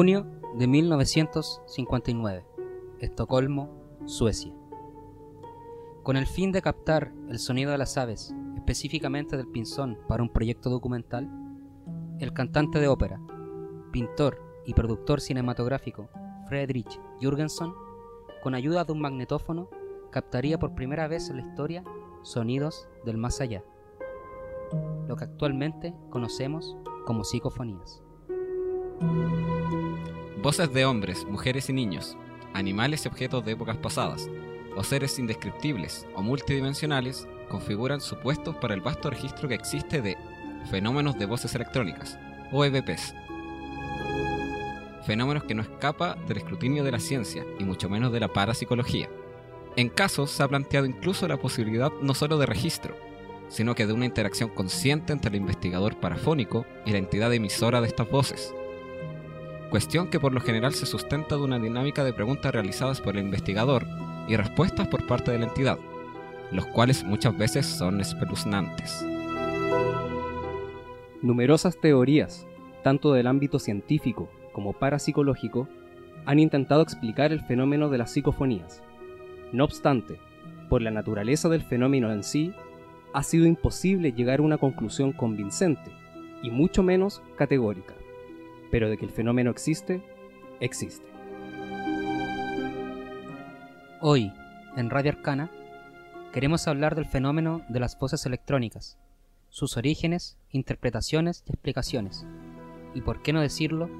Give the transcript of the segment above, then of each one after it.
Junio de 1959, Estocolmo, Suecia. Con el fin de captar el sonido de las aves, específicamente del pinzón para un proyecto documental, el cantante de ópera, pintor y productor cinematográfico Friedrich Jürgenson, con ayuda de un magnetófono, captaría por primera vez en la historia sonidos del más allá, lo que actualmente conocemos como psicofonías. Voces de hombres, mujeres y niños, animales y objetos de épocas pasadas, o seres indescriptibles o multidimensionales configuran supuestos para el vasto registro que existe de fenómenos de voces electrónicas, o EVPs. Fenómenos que no escapa del escrutinio de la ciencia y mucho menos de la parapsicología. En casos se ha planteado incluso la posibilidad no solo de registro, sino que de una interacción consciente entre el investigador parafónico y la entidad emisora de estas voces. Cuestión que por lo general se sustenta de una dinámica de preguntas realizadas por el investigador y respuestas por parte de la entidad, los cuales muchas veces son espeluznantes. Numerosas teorías, tanto del ámbito científico como parapsicológico, han intentado explicar el fenómeno de las psicofonías. No obstante, por la naturaleza del fenómeno en sí, ha sido imposible llegar a una conclusión convincente, y mucho menos categórica. Pero de que el fenómeno existe, existe. Hoy, en Radio Arcana, queremos hablar del fenómeno de las voces electrónicas, sus orígenes, interpretaciones y explicaciones, y por qué no decirlo,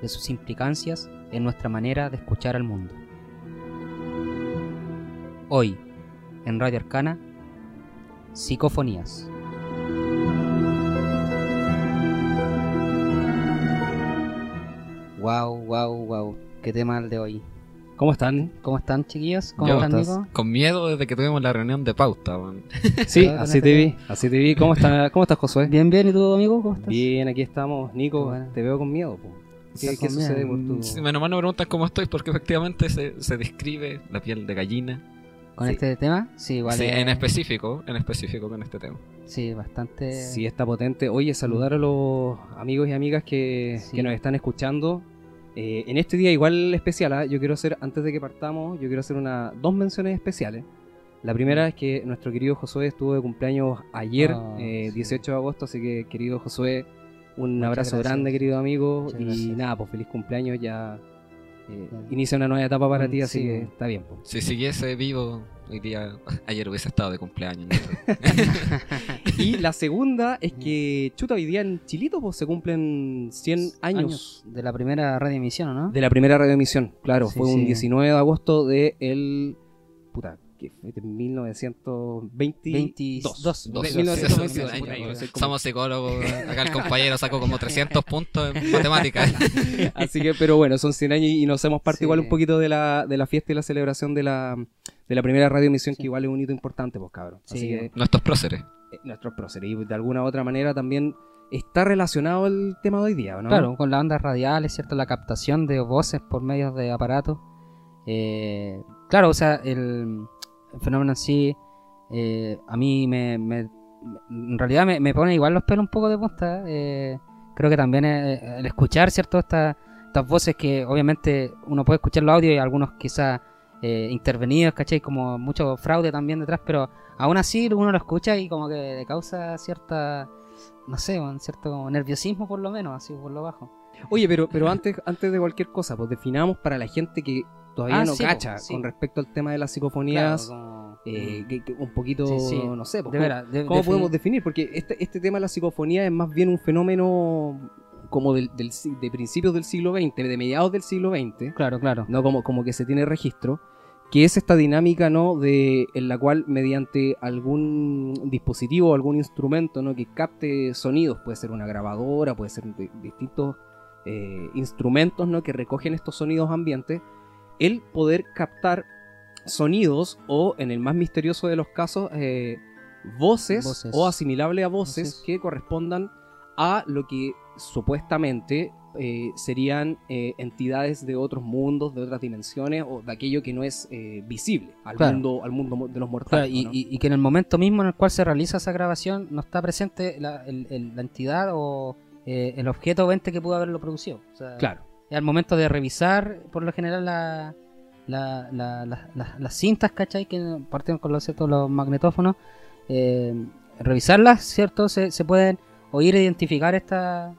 de sus implicancias en nuestra manera de escuchar al mundo. Hoy, en Radio Arcana, Psicofonías. Wow, wow, wow. Qué tema el de hoy. ¿Cómo están? ¿Cómo están, chiquillos? ¿Cómo Yo, están. Nico? Con miedo desde que tuvimos la reunión de pauta. man. Sí, así te vi, así te vi. ¿Cómo, está, cómo estás, Josué? Bien, bien. ¿Y tú, amigo? ¿Cómo estás? Bien, aquí estamos. Nico, Bueno. te veo con miedo. po. ¿Qué, sucede por tu...? Sí, menos mal no me preguntas cómo estoy porque efectivamente se, se describe la piel de gallina. ¿Con Sí. este tema? Sí, igual. Sí, es- en específico, en específico con este tema. Sí, bastante. Sí, está potente. Oye, saludar a los amigos y amigas que, Sí. que nos están escuchando. Eh, en este día igual especial, ¿ah? yo quiero hacer, antes de que partamos, yo quiero hacer una, dos menciones especiales. La primera es que nuestro querido Josué estuvo de cumpleaños ayer, Ah, eh, sí. 18 de agosto, así que querido Josué, un Muchas abrazo gracias. grande, querido amigo. Muchas y gracias. nada, pues feliz cumpleaños, ya eh, inicia una nueva etapa para Mm, ti, así sí. que está bien. pues. Si siguiese vivo, hoy día, ayer hubiese estado de cumpleaños. ¿no? Y la segunda es que, chuta, hoy día en Chilito pues, se cumplen 100 años de la primera radioemisión, ¿o ¿no? De la primera radioemisión, claro, Sí, fue un sí. 19 de agosto de el puta, ¿qué fue? De 1922. Dos. De Dos. 1922, Cien puta, años. no sé cómo- Somos psicólogos. Acá el compañero sacó como 300 puntos en matemáticas. Así que, pero bueno, son 100 años y nos hacemos parte Sí. igual un poquito de la, de la fiesta y la celebración de la, de la primera radioemisión, Sí. que igual es un hito importante, pues cabrón. Así Sí. que Nuestros próceres. eh, nuestros próceres, y de alguna u otra manera también está relacionado el tema de hoy día, ¿o ¿no? Claro, con las ondas radiales, ¿cierto? La captación de voces por medio de aparatos. Eh, claro, o sea, el fenómeno en sí, eh, a mí me, me- en realidad me, me pone igual los pelos un poco de punta. eh, creo que también eh, el escuchar, ¿cierto? Esta- estas voces que obviamente uno puede escuchar los audios y algunos quizás eh, intervenidos, ¿cachai? Como mucho fraude también detrás, pero aún así uno lo escucha y como que le causa cierta, no sé, un cierto nerviosismo por lo menos, así por lo bajo. Oye, pero, pero antes, antes de cualquier cosa, pues definamos para la gente que todavía Ah, no sí, cacha sí. con respecto al tema de las psicofonías, Claro, como- eh, que- que un poquito, Sí, no sé, pues, de ¿cómo, de- podemos definir? Porque este, este tema de la psicofonía es más bien un fenómeno como del, del de principios del siglo XX, de mediados del siglo XX, Claro, claro. no como, como que se tiene registro, que es esta dinámica, ¿no? De, en la cual mediante algún dispositivo o algún instrumento, ¿no? Que capte sonidos, puede ser una grabadora, puede ser de- distintos eh, instrumentos, ¿no? Que recogen estos sonidos ambientes, el poder captar sonidos o, en el más misterioso de los casos, eh, voces, Voces. o asimilable a voces, Voces. que correspondan a lo que supuestamente eh, serían eh, entidades de otros mundos, de otras dimensiones o de aquello que no es eh, visible al Claro. mundo al mundo de los Claro, mortales. y, ¿no? y- y que en el momento mismo en el cual se realiza esa grabación no está presente la, el- el- la entidad o eh, el objeto o ente que pudo haberlo producido. O sea, Claro. Al momento de revisar, por lo general, la, la- la- la- la- las cintas, ¿cachai? Que parten con los, ¿cierto? los magnetófonos, eh, revisarlas, ¿cierto? Se, se pueden oír e identificar esta-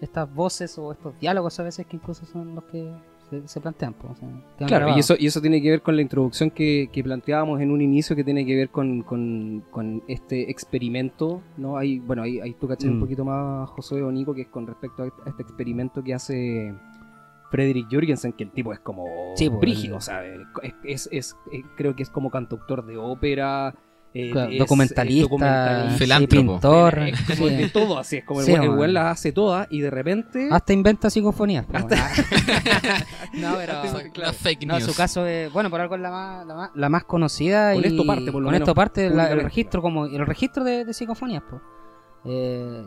estas voces o estos diálogos a veces que incluso son los que se, se plantean. pues, o sea, quedan Claro, y eso, y eso tiene que ver con la introducción que, que planteábamos en un inicio, que tiene que ver con, con- con este experimento, ¿no? Hay, bueno, ahí, tú cachas un Mm. poquito más, José o Nico, que es con respecto a este- a este experimento que hace Frederick Jürgensen, que el tipo es como Sí, pues, brígido, sea, es, es- es- eh, creo que es como cantautor de ópera, eh, Claro, es- documentalista, documentalista, Filántropo. pintor, es como sí. de todo así, es como el Sí, buen- el buen las hace todas y de repente... hasta inventa psicofonías. pues, bueno. no, pero- claro. No, su caso es, bueno, por algo es la más, la más, la más conocida. Con y esto parte, por lo Con menos, esto parte la- el registro, como el registro de, de psicofonías, pues. Eh,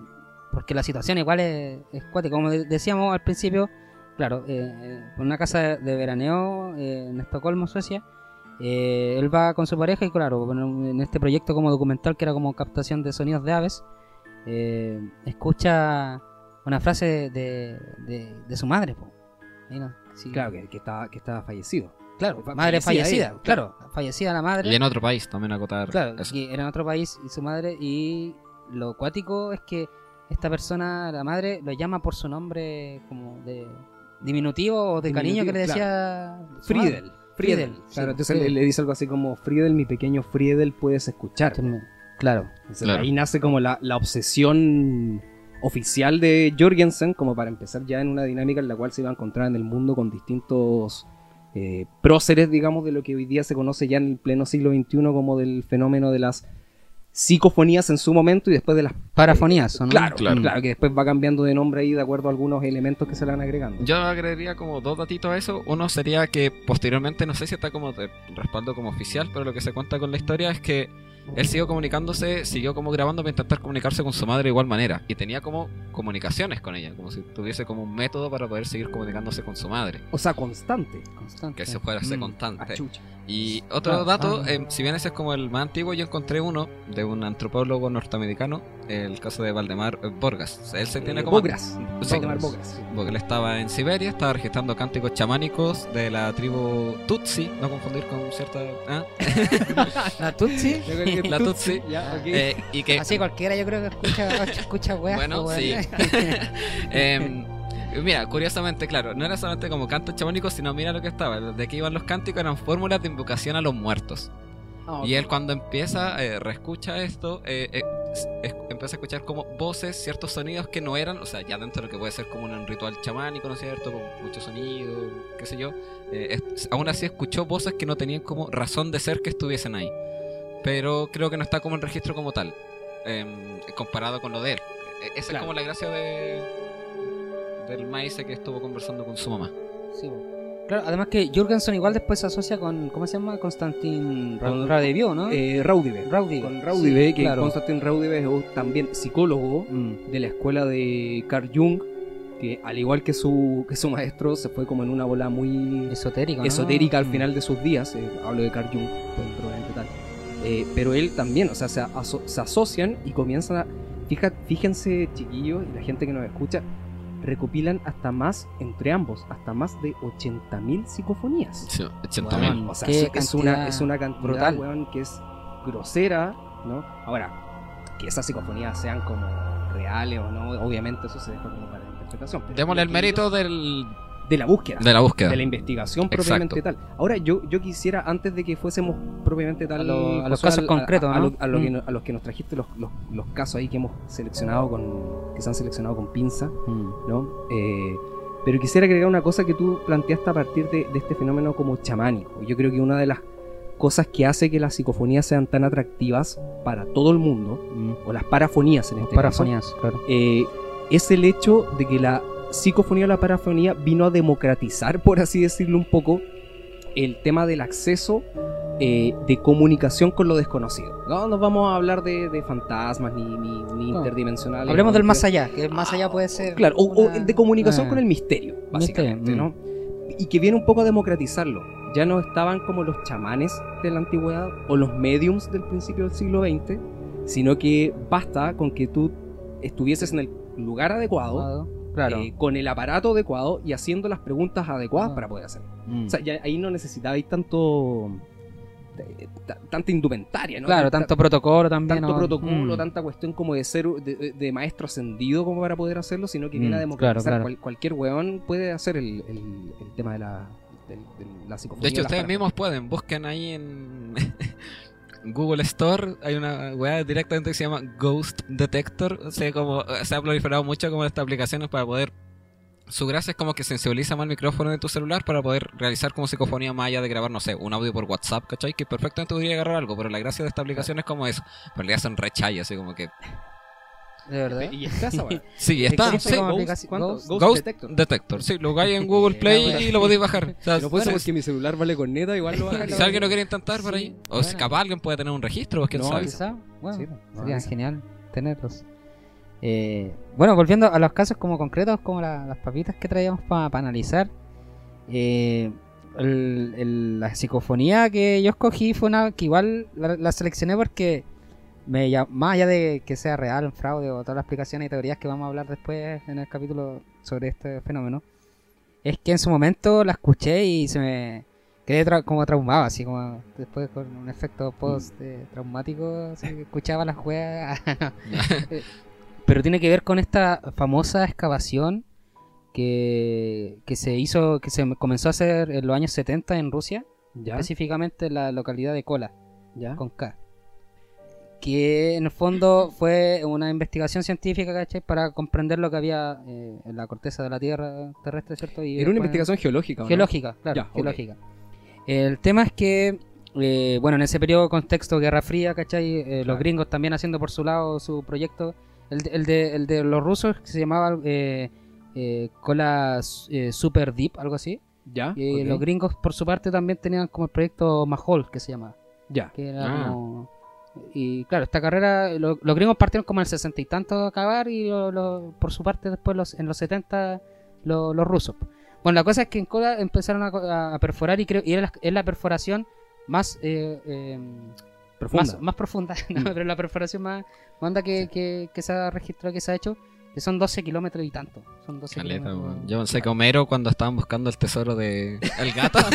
porque la situación igual es, es cuática. Como de- decíamos al principio, claro, eh, eh, una casa de, veraneo eh, en Estocolmo, Suecia, eh, él va con su pareja y claro, en este proyecto como documental que era como captación de sonidos de aves, eh, escucha una frase de, de, de- de su madre, no, sí. Claro, que, que está, que está fallecido. Claro, Fa- madre fallecida fallecida, ella, claro, fallecida la madre. Y en otro país también acotar. Claro, eso. y era en otro país y su madre y lo cuático es que esta persona, la madre, lo llama por su nombre como de diminutivo o de cariño que le decía Friedel. Friedel. Friedel, Claro, sí, entonces Friedel. le, le dice algo así como, Friedel, mi pequeño Friedel, puedes escuchar. Claro, Entonces, Claro. Ahí nace como la, la obsesión oficial de Jorgensen, como para empezar ya en una dinámica en la cual se iba a encontrar en el mundo con distintos eh, próceres, digamos, de lo que hoy día se conoce ya en el pleno siglo XXI como del fenómeno de las psicofonías en su momento y después de las parafonías, ¿o ¿no? Claro, Claro. claro, que después va cambiando de nombre ahí de acuerdo a algunos elementos que se le van agregando. Yo agregaría como dos datitos a eso. Uno sería que posteriormente, no sé si está como de respaldo como oficial, pero lo que se cuenta con la historia es que él siguió comunicándose, siguió como grabando para intentar comunicarse con su madre de igual manera. Y tenía como comunicaciones con ella, como si tuviese como un método para poder seguir comunicándose con su madre. O sea, constante. Constante. Que se fuera a ser Mm, constante. ah, chucha. Y otro Claro, dato, ah. eh, si bien ese es como el más antiguo, yo encontré uno de un antropólogo norteamericano, el caso de Valdemar Borgas. Él se tiene Eh, como... Bogras. Sí. Valdemar Bogras. Porque él estaba en Siberia, estaba registrando cánticos chamánicos de la tribu Tutsi, no confundir con cierta... ¿ah? La Tutsi. La Tutsi. Ya. Eh, y que... Así cualquiera yo creo que escucha, escucha weas. Bueno, sí. Mira, curiosamente, claro, no era solamente como cantos chamánicos, sino mira lo que estaba. De que iban los cánticos eran fórmulas de invocación a los muertos. Ah. Y él cuando empieza, eh, reescucha esto, eh, eh, es- empieza a escuchar como voces, ciertos sonidos que no eran, o sea, ya dentro de lo que puede ser como un ritual chamánico, ¿no es cierto? Con mucho sonido, qué sé yo. eh, es- aún así escuchó voces que no tenían como razón de ser que estuviesen ahí. Pero creo que no está como en registro como tal, em, comparado con lo de él. E- Esa Claro. es como la gracia de del maíz que estuvo conversando con su mamá. Sí. Claro, además que Jürgensen igual después se asocia con, ¿cómo se llama? Constantin Con- Radevio, ¿no? Eh, Raudive. Raudive. Con Raudive, Sí, que claro. Constantin Raudive es también psicólogo Mm. de la escuela de Carl Jung, que al igual que su, que su maestro, se fue como en una bola muy Esotérico, ¿no? esotérica al Mm. final de sus días. eh, hablo de Carl Jung, pues, probablemente tal. Eh, pero él también, o sea, se, aso- se asocian y comienzan a. Fija, fíjense, chiquillos, y la gente que nos escucha, recopilan hasta más, entre ambos, hasta más de 80.000 psicofonías. Sí, 80.000. Bueno. O sea, es, es una, cantidad es una cantidad, brutal. weón, que es grosera, ¿no? Ahora, que esas psicofonías sean como reales o no, obviamente eso se deja como para la interpretación. Démosle el mérito del, de la búsqueda. de la búsqueda. de la investigación propiamente tal. Ahora, yo, yo quisiera, antes de que fuésemos propiamente tal... A lo- a los casos a- concretos, a, a ¿no? lo- a lo que Mm. a los que nos trajiste los, los, los casos ahí que hemos seleccionado con... que se han seleccionado con pinza, Mm. ¿no? Eh, pero quisiera agregar una cosa que tú planteaste a partir de, de este fenómeno como chamánico. Yo creo que una de las cosas que hace que las psicofonías sean tan atractivas para todo el mundo, Mm. o las parafonías en este Parafonías, claro. caso, eh, es el hecho de que la psicofonía o la parafonía vino a democratizar, por así decirlo un poco, el tema del acceso eh, de comunicación con lo desconocido. No nos vamos a hablar de, de fantasmas ni, ni, ni No. interdimensionales. Hablemos del más allá, que el más allá puede ser. Claro, o, o una- de comunicación Ah. con el misterio, básicamente, Misterio, ¿no? Y que viene un poco a democratizarlo. Ya no estaban como los chamanes de la antigüedad o los mediums del principio del siglo XX, sino que basta con que tú estuvieses en el lugar adecuado, Claro. eh, con el aparato adecuado y haciendo las preguntas adecuadas Ah. para poder hacerlo. Mm. O sea, ya ahí no necesitabais tanto. eh, ta- tanta indumentaria, ¿no? claro, tanto protocolo también. tanto ¿no? protocolo, Mm. tanta cuestión como de ser de, de maestro ascendido como para poder hacerlo, sino que viene a Mm, democratizar. claro, claro. Cual- cualquier weón puede hacer el, el- el tema de la, de la psicofonía. De hecho, ustedes mismos pueden, busquen ahí en Google Store, hay una weá directamente que se llama Ghost Detector. O sea, como, se ha proliferado mucho como estas aplicaciones para poder... Su gracia es como que sensibiliza más el micrófono de tu celular para poder realizar como psicofonía más allá de grabar, no sé, un audio por WhatsApp, ¿cachai? Que perfectamente podría agarrar algo, pero la gracia de esta aplicación es como eso. Pero en realidad son rechayas, así como que... De verdad. Y está esa weá. Sí, está, ¿Cómo se sí. llama? Ghost, aplicación? ¿cuánto? Ghost- Ghost Ghost Detector. Detector, sí, lo hay en Google Play y lo podéis bajar. O sea, puede ser bueno, porque mi celular vale con neta, igual lo si alguien lo quiere intentar por ahí, o si capaz alguien puede tener un registro, pues quién No, sabe. Quizá, bueno, Sí, no, sería esa. genial tenerlos. Eh, bueno, volviendo a los casos como concretos, como la- las papitas que traíamos para analizar. eh, el- el- la psicofonía que yo escogí fue una que igual la, la seleccioné porque me llam- más allá de que sea real, un fraude o todas las explicaciones y teorías que vamos a hablar después en el capítulo sobre este fenómeno, es que en su momento la escuché y se me quedé tra- como traumado, así como después con un efecto post eh, traumático, así que escuchaba las juegas. Pero tiene que ver con esta famosa excavación que, que se hizo, que se comenzó a hacer en los años 70 en Rusia, Ya, específicamente en la localidad de Kola, ya. con K. Que en el fondo fue una investigación científica, ¿cachai? Para comprender lo que había eh, en la corteza de la Tierra terrestre, ¿cierto? Y Era una investigación geológica. ¿o no? Geológica, claro, Ya, geológica. El tema es que, eh, bueno, en ese periodo contexto Guerra Fría, ¿cachai? Eh, Los gringos también haciendo por su lado su proyecto. El, de- el de, el de los rusos que se llamaba eh, Cola Super Deep, algo así. Ya. Y los gringos por su parte también tenían como el proyecto Mahol, que se llamaba. Ya. Que era Ah. como... Y claro, esta carrera, lo- los gringos partieron como en el sesenta y tanto a acabar y lo- lo- por su parte después los, en los 70 lo- los rusos. Bueno, la cosa es que en Kola empezaron a, perforar y creo y era la, es la perforación más eh, eh, Profunda. más, más profunda, no, Mm. pero la perforación más, más honda que, que, que se ha registrado, que se ha hecho, que son 12 kilómetros y tanto. Son 12 Caleta, kilómetros. Yo pensé que Homero cuando estaban buscando el tesoro de el gato.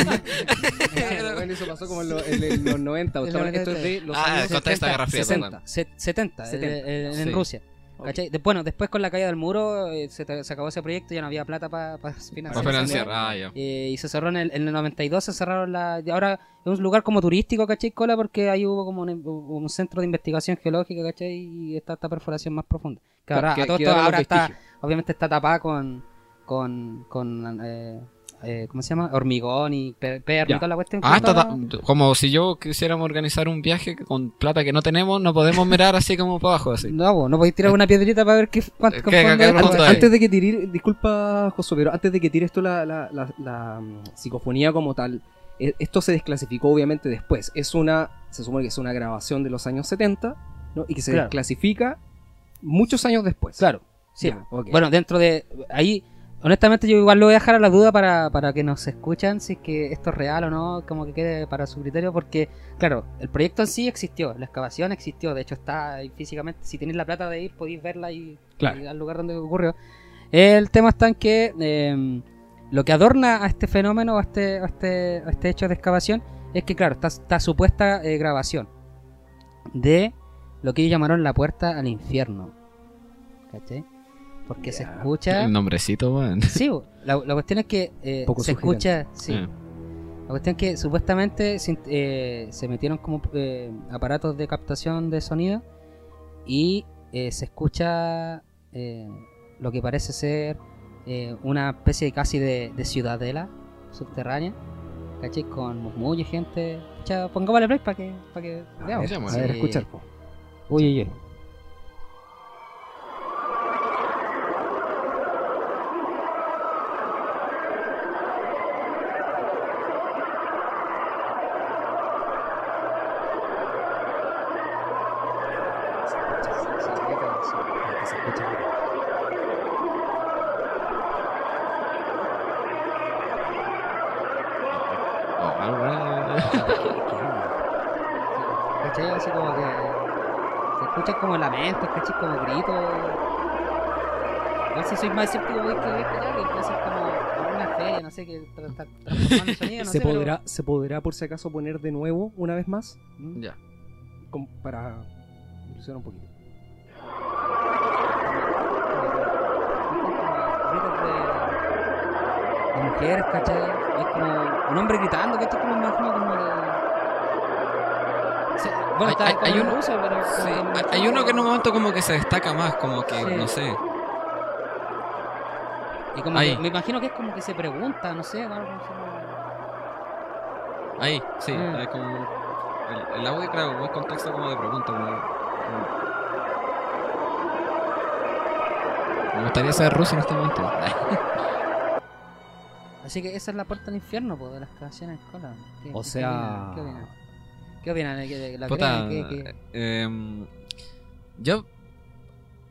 Bueno, eso pasó como en, lo- en- en los 90. En Esto los esto es de los Ah, años contra esta 70, Guerra Fría, 60. perdón. Se- 70, 70, eh, en sí. Rusia. ¿Cachai? De- bueno, después con la caída del muro eh, se, te- se acabó ese proyecto, ya no había plata para financiar. Para esa financiar, ah, ya. Eh, y se cerró en el, en el 92, se cerraron la... ahora es un lugar como turístico, ¿cachai? Cola, porque ahí hubo como un, un centro de investigación geológica, ¿cachai? Y está esta perforación más profunda. Que ahora, a todo los ahora está, obviamente está tapada con, con, con eh, eh, ¿cómo se llama? Hormigón y per- perno Ya. y toda la cuestión. Ah, está, como si yo quisiéramos organizar un viaje con plata que no tenemos, no podemos mirar así como para abajo, así. No, vos, no podéis tirar una piedrita para ver qué, cuánto ¿Qué- confunde qué- qué Antes, hay? antes de que tire, disculpa Josué, pero antes de que tire esto la, la, la- la, mm, psicofonía como tal, eh, esto se desclasificó obviamente después. Es una, se supone que es una grabación de los años 70, ¿no? Y que se Claro. desclasifica muchos años después. Claro, sí. Bueno, dentro de... Ahí, honestamente yo igual lo voy a dejar a la duda para, para que nos escuchan si es que esto es real o no, como que quede para su criterio, porque, claro, el proyecto en sí existió, la excavación existió, de hecho está ahí físicamente, si tenéis la plata de ir podéis verla y, Claro. y al lugar donde ocurrió. El tema está en que eh, lo que adorna a este fenómeno, a este, a este, a este hecho de excavación, es que, claro, está, está supuesta eh, grabación de lo que ellos llamaron la puerta al infierno. ¿Cachai? Porque se escucha... El nombrecito, weón. Sí, la, la cuestión es que eh, Poco se sugerente. escucha... Sí. Ah. La cuestión es que supuestamente se, eh, se metieron como eh, aparatos de captación de sonido y eh, se escucha eh, lo que parece ser eh, una especie de casi de, de ciudadela subterránea, ¿cachai? Con murmullo y gente. Pucha, pongámosle play para que, para que A veamos. a ver, Sí. escuchar. po. Uy, uy, uy. Se escucha Oh, algo, eh. ¿Cachai? Así como que se escuchan como lamentos, ¿cachai? Como gritos. Igual si soy más escéptico que voy a escuchar que ser como alguna feria, no sé, que transformando sonido, no ¿Se, sé, pero- podrá, ¿Se podrá por si acaso poner de nuevo una vez más? ¿Mm? Ya. Com- para ilusionar un poquito. de, mujeres, ¿cachai? Es como un hombre gritando, que esto es como como bueno, Hay- hay- uno- ruso, pero... Sí, hay- uno que en un momento como que se destaca más, como que, Sí. no sé. Y como que me imagino que es como que se pregunta, no sé, algo como- Ahí, sí, Mm. hay como... El, el audio, claro, como es contexto como de pregunta. como- como- Me gustaría saber ruso en este momento. Así que esa es la puerta al infierno, pues, de las creaciones en cola. ¿Qué- O sea-? ¿Qué opinan? ¿Qué opinan? ¿De- de la Puta, creen? ¿Qué- qué? em, yo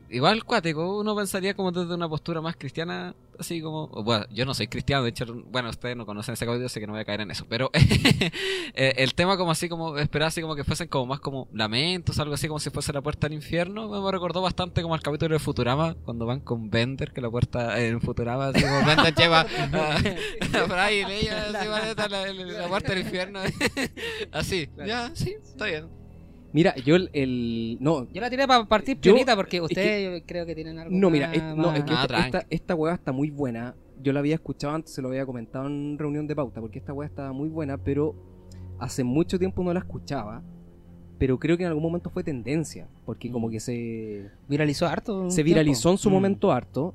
igual cuático, uno pensaría como desde una postura más cristiana, así como, bueno, yo no soy cristiano, de hecho, bueno, ustedes no conocen ese código, así que no voy a caer en eso, pero eh, el tema como así como esperar así como que fuesen como más como lamentos, algo así como si fuese la puerta al infierno, me recordó bastante como el capítulo de Futurama cuando van con Bender, que la puerta en Futurama así como Bender lleva a, a Fry y Leia, así, la puerta del infierno, así, ya, sí, está bien. Mira, yo el. el- no, Yo la tiré para partir piolita porque es ustedes yo creo que tienen algo no, mira, es- no, es que Ah, esta, esta, esta weá está muy buena. Yo la había escuchado antes, se lo había comentado en reunión de pauta, porque esta weá estaba muy buena, pero hace mucho tiempo no la escuchaba. Pero creo que en algún momento fue tendencia, porque como que se, Viralizó harto. se tiempo. viralizó en su Mm. momento harto.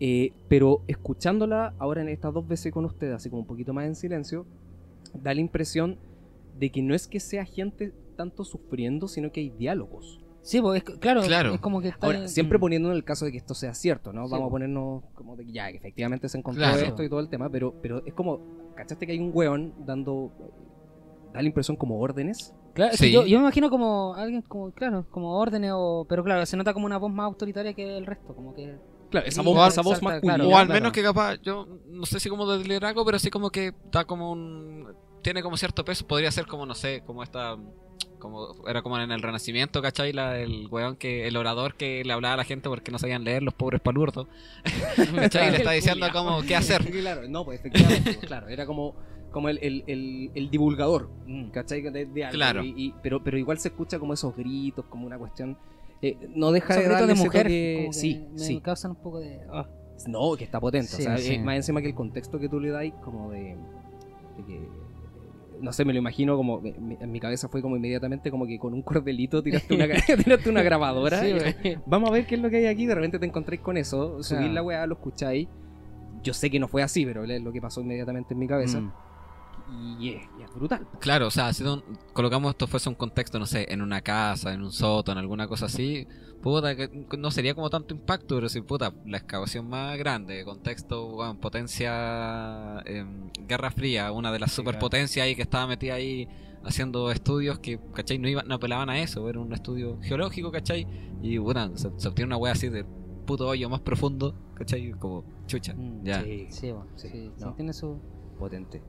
eh, pero escuchándola ahora en estas dos veces con ustedes, así como un poquito más en silencio, da la impresión de que no es que sea gente tanto sufriendo, sino que hay diálogos. Sí, pues es- claro, Claro. es como que está. Ahora, siempre Mm. poniendo en el caso de que esto sea cierto, ¿no? Sí, Vamos a po. ponernos como de que ya, que efectivamente se encontró Claro. esto y todo el tema, pero, pero es como, ¿cachaste que hay un weón dando, da la impresión como órdenes? Claro, Sí. yo, yo me imagino como alguien, como, claro, como órdenes, o, pero claro, se nota como una voz más autoritaria que el resto, como que... Claro, esa voz, esa voz masculina. claro. o al claro. menos que capaz, yo no sé si como de liderazgo, pero sí como que da como un. Tiene como cierto peso. Podría ser como, no sé, como esta. Como, era como en el Renacimiento, ¿cachai? La, el weón que, el orador que le hablaba a la gente porque no sabían leer, los pobres palurdos. ¿Cachai? Y le está diciendo como qué hacer. Claro, no, pues efectivamente, pues, claro, era como, como el, el, el, el divulgador, ¿cachai? De, de algo, Claro. y- y- pero, pero igual se escucha como esos gritos, como una cuestión... eh, no deja Esos de gritos darle de mujer, que Sí, me sí. causan un poco de... ah. No, que está potente. Sí, o sea, sí. eh, más encima que el contexto que tú le das, como de, de que. No sé, me lo imagino como. En mi cabeza fue como inmediatamente como que con un cordelito tiraste una, tiraste una grabadora. Sí, y-. Vamos a ver qué es lo que hay aquí. De repente te encontréis con eso. Subís la weá, lo escucháis. Yo sé que no fue así, pero es lo que pasó inmediatamente en mi cabeza. Mm. Y, es, y es brutal. Claro, o sea, si no- colocamos esto fuese un contexto, no sé, en una casa, en un sótano, alguna cosa así, puta, que no sería como tanto impacto, pero si puta, la excavación más grande, contexto, potencia, em, Guerra Fría, una de las Sí, superpotencias ahí que estaba metida ahí haciendo estudios que, ¿cachai? No, iban, no apelaban a eso, era un estudio geológico, ¿cachai? Y bueno, se, se obtiene una wea así de puto hoyo más profundo, ¿cachai? Como chucha, Mm, ya. Sí, Sí, bueno, Sí, sí, sí, no. tiene su... potente.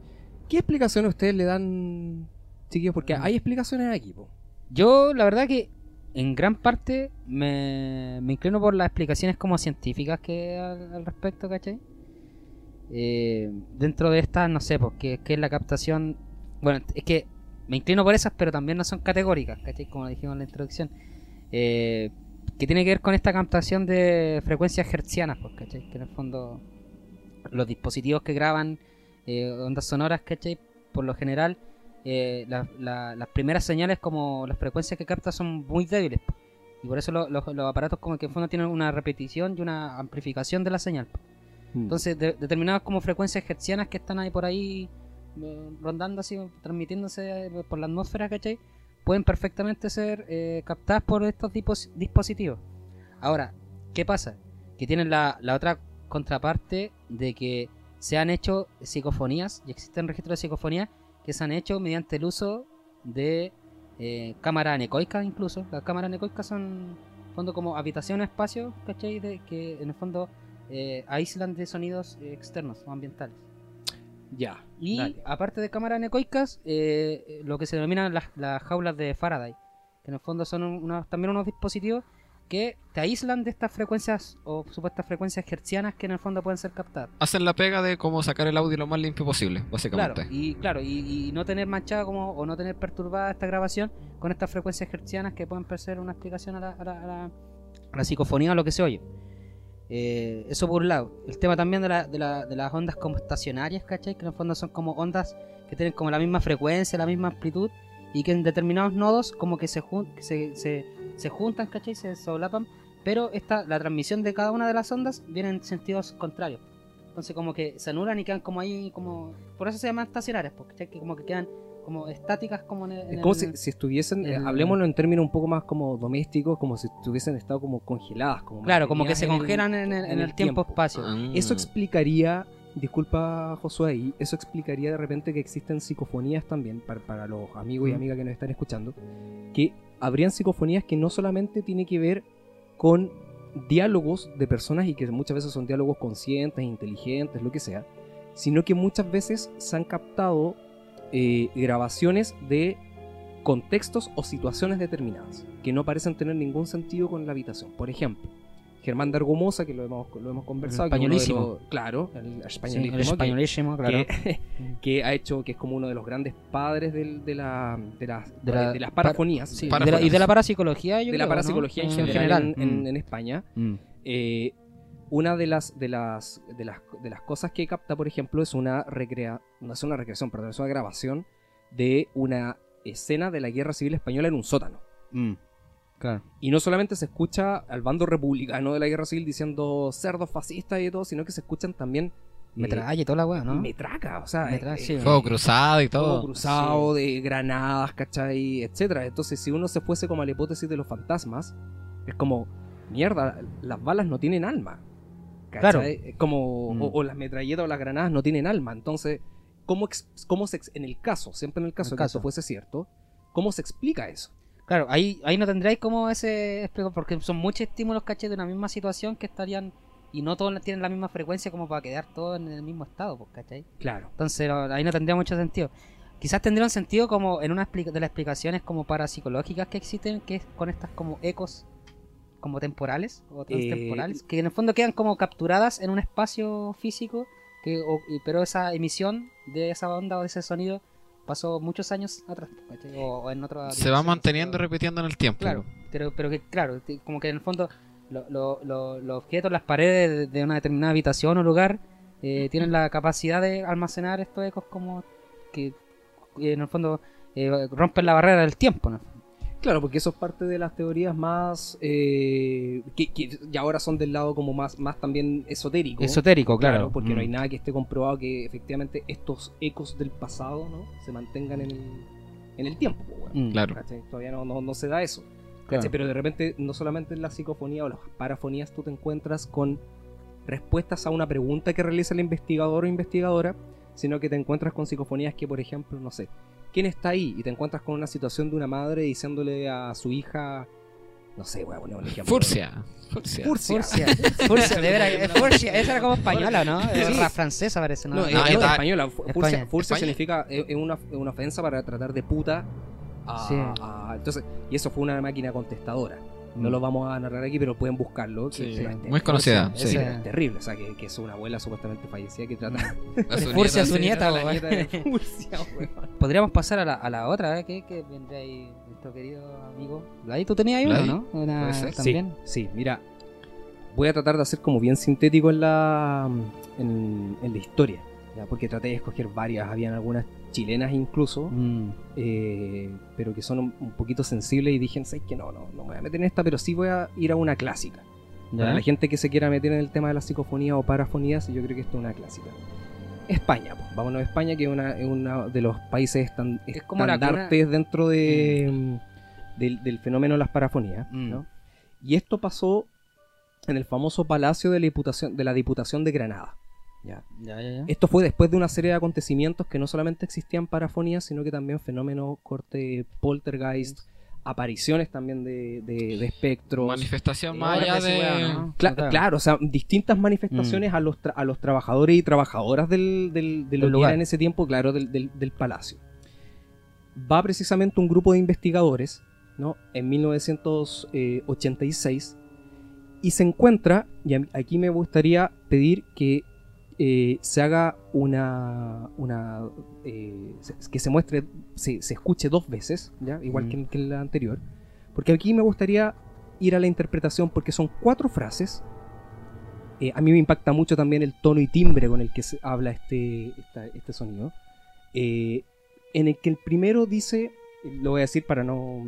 ¿Qué explicaciones ustedes le dan, chiquillos? Porque Mm. hay explicaciones aquí, po. Yo, la verdad que en gran parte me, inclino por las explicaciones como científicas que al, respecto, ¿cachai? Eh, dentro de estas, no sé, porque es la captación... Bueno, es que me inclino por esas, pero también no son categóricas, ¿cachai? Como dijimos en la introducción. Eh, que tiene que ver con esta captación de frecuencias hertzianas, pues, ¿cachai? Que en el fondo los dispositivos que graban eh, ondas sonoras, ¿cachai? Por lo general, eh, la- la- las primeras señales como las frecuencias que capta son muy débiles. Y por eso lo- lo- los aparatos como que en fondo tienen una repetición y una amplificación de la señal. Mm. Entonces, de- determinadas como frecuencias hertzianas que están ahí por ahí eh, rondando así, transmitiéndose eh, por la atmósfera, ¿cachai? Pueden perfectamente ser eh, captadas por estos dispositivos. Ahora, ¿qué pasa? Que tienen la, la otra contraparte de que se han hecho psicofonías y existen registros de psicofonías que se han hecho mediante el uso de eh, cámaras anecoicas incluso. Las cámaras anecoicas son en el fondo como habitación espacio, ¿cachai? De, que en el fondo eh, aíslan de sonidos externos o ambientales. Ya. Y dale. aparte de cámaras anecoicas, eh, eh, lo que se denominan las, las jaulas de Faraday, que en el fondo son un- unos- también unos dispositivos que te aíslan de estas frecuencias o supuestas frecuencias hertzianas que en el fondo pueden ser captadas. Hacen la pega de cómo sacar el audio lo más limpio posible, básicamente. Claro, y claro, y, y no tener manchada como, o no tener perturbada esta grabación con estas frecuencias hertzianas que pueden ser una explicación a la, a la, a la, a la psicofonía o lo que se oye. Eh, eso por un lado. El tema también de, la, de, la, de las ondas como estacionarias, ¿cachai? Que en el fondo son como ondas que tienen como la misma frecuencia, la misma amplitud y que en determinados nodos como que se, jun- que se, se, se juntan, ¿cachai? Se solapan, pero esta, la transmisión de cada una de las ondas viene en sentidos contrarios. Entonces como que se anulan y quedan como ahí, como... Por eso se llaman estacionarias, porque como que quedan como estáticas como en el... en Es como el- si, si estuviesen, eh, el- hablemoslo en términos un poco más como domésticos, como si estuviesen estado como congeladas. Como Claro, como que se congelan en el, en el tiempo-espacio. Ah. Eso explicaría, disculpa Josué, ahí, eso explicaría de repente que existen psicofonías también, para, para los amigos y amigas que nos están escuchando, que habrían psicofonías que no solamente tiene que ver con diálogos de personas y que muchas veces son diálogos conscientes, inteligentes, lo que sea, sino que muchas veces se han captado eh, grabaciones de contextos o situaciones determinadas que no parecen tener ningún sentido con la habitación. Por ejemplo, Germán de Argumosa, que lo hemos, lo hemos conversado, que de españolísimo. los- claro, el Sí, españolísimo, el que- españolísimo, claro. que, que ha hecho, que es como uno de los grandes padres del- de, la, de, las- De la- de las parafonías, Sí, Para de la- y de la parapsicología, yo de creo, la ¿no? parapsicología en En general, en, en- Mm. en España. Mm. Eh, una de las, de, las, de, las, de las cosas que capta, por ejemplo, es una, recrea, no es una recreación, perdón, es una grabación de una escena de la Guerra Civil Española en un sótano. Mm. Claro. Y no solamente se escucha al bando republicano de la Guerra Civil diciendo cerdos fascistas y todo, sino que se escuchan también eh, Metralla y toda la weá, ¿no? metraca, o sea, Metralla, eh, sí. eh, Fuego cruzado y todo todo. cruzado de granadas, ¿cachai? Etcétera. Entonces, si uno se fuese como a la hipótesis de los fantasmas, es como, mierda, las balas no tienen alma. ¿cachai? Claro. Es como, Mm. o, o las metralletas o las granadas no tienen alma. Entonces, ¿cómo, ex- cómo se, en el caso, siempre en el caso En el de que caso. eso fuese cierto, ¿cómo se explica eso? Claro, ahí, ahí no tendréis como ese explico, porque son muchos estímulos, caché, de una misma situación que estarían. Y no todos tienen la misma frecuencia como para quedar todos en el mismo estado, pues, ¿cachai? Claro. Entonces no, ahí no tendría mucho sentido. Quizás tendría un sentido como en una de las explicaciones como parapsicológicas que existen, que es con estas como ecos como temporales o transtemporales, que en el fondo quedan como capturadas en un espacio físico, que, o- pero esa emisión de esa onda o de ese sonido pasó muchos años atrás, o, o en otra Se va manteniendo y repitiendo en el tiempo. Claro, pero, pero que, claro, como que en el fondo lo- lo- lo- los objetos, las paredes de, una determinada habitación o lugar eh, tienen la capacidad de almacenar estos ecos como que que en el fondo eh, rompen la barrera del tiempo, ¿no? Claro, porque eso es parte de las teorías más. eh, que, que ya ahora son del lado como más, más también esotérico. Esotérico, claro. porque no Mm. hay nada que esté comprobado que efectivamente estos ecos del pasado ¿no? se mantengan en el, en el tiempo. pues, bueno, Mm, Claro. Todavía no, no, no se da eso. claro. Pero de repente, no solamente en la psicofonía o las parafonías, tú te encuentras con respuestas a una pregunta que realiza el investigador o investigadora, sino que te encuentras con psicofonías que, por ejemplo, no sé, ¿quién está ahí? Y te encuentras con una situación de una madre diciéndole a su hija, no sé, voy a poner un ejemplo. Furcia. Furcia. Furcia. Furcia, Furcia, de veras, es Furcia, esa era como española, ¿no? Sí. Era francesa parece, ¿no? No, No, es, es española. Furcia, significa, es, es una, es una ofensa para tratar de puta a, Sí. a- entonces, y eso fue una máquina contestadora. No Mm. lo vamos a narrar aquí, pero pueden buscarlo. que- Sí, que es muy terrible. conocida, Es, sí. es terrible. O sea, que, que es una abuela supuestamente fallecida que trata A su Furcia, nieta, su nieta, la weón. nieta de Furcia. Podríamos pasar a la, a la otra, ¿eh? que, que vendría ahí nuestro querido amigo. Ahí tú tenías ahí uno, Vladi, ¿no? Una, también. Sí, sí, mira. Voy a tratar de hacer como bien sintético en la, en, en la historia. ¿Ya? Porque traté de escoger varias. Habían algunas chilenas incluso. Mm. eh, pero que son un, un poquito sensibles y dije, ¿sabes que no, no, no me voy a meter en esta, pero sí voy a ir a una clásica. Para la gente que se quiera meter en el tema de la psicofonía o parafonías, yo creo que esto es una clásica. España, pues, vámonos a España, que es una, uno de los países estan- Es como estandartes dentro de, del, del fenómeno de las parafonías. Mm. ¿no? Y esto pasó en el famoso Palacio de la Diputación de, la Diputación de Granada. ¿Ya? Ya, ya, ya. Esto fue después de una serie de acontecimientos que no solamente existían parafonías, sino que también fenómenos corte poltergeist, apariciones también de, de, de espectros. Manifestación Sí, más allá de. weón, ¿no? Cla- Claro. Claro, o sea, distintas Mm. manifestaciones a, los tra- a los trabajadores y trabajadoras del, del, Del lugar. en ese tiempo, claro, del, del, del palacio. Va precisamente un grupo de investigadores ¿no? en 1986 y se encuentra, y aquí me gustaría pedir que eh, se haga una, una eh, que se muestre, se, se escuche dos veces, ¿ya? igual Mm. que, en- que en la anterior, porque aquí me gustaría ir a la interpretación porque son cuatro frases. Eh, a mí me impacta mucho también el tono y timbre con el que se habla este, esta- este sonido. En el que el primero dice, lo voy a decir para no,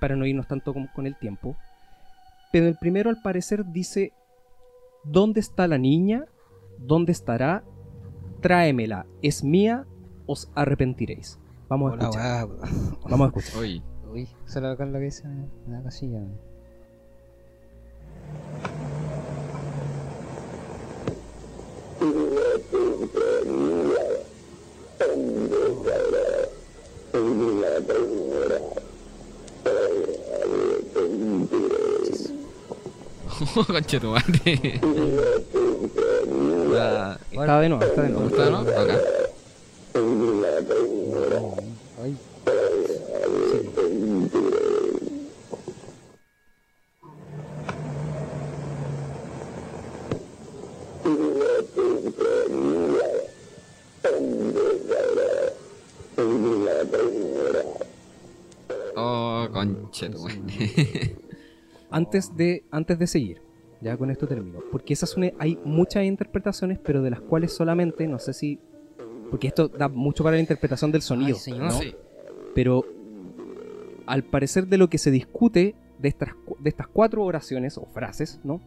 para no irnos tanto con, con el tiempo. Pero el primero al parecer dice, ¿dónde está la niña? ¿Dónde estará? Tráemela, es mía, os arrepentiréis. Vamos a Hola, escuchar. Vamos a escuchar. Uy. Uy, solo con lo que dice me da cosilla. weón. Conche tu madre. La- Está de nuevo, está de ¿Cómo nuevo. está, no? Acá. Ay. Oh, conche. Antes de, antes de seguir, ya con esto termino. Porque esas son, hay muchas interpretaciones, pero de las cuales solamente, no sé si... Porque esto da mucho para la interpretación del sonido. Ay. Sí. pero al parecer de lo que se discute de estas, de estas cuatro oraciones o frases, ¿no?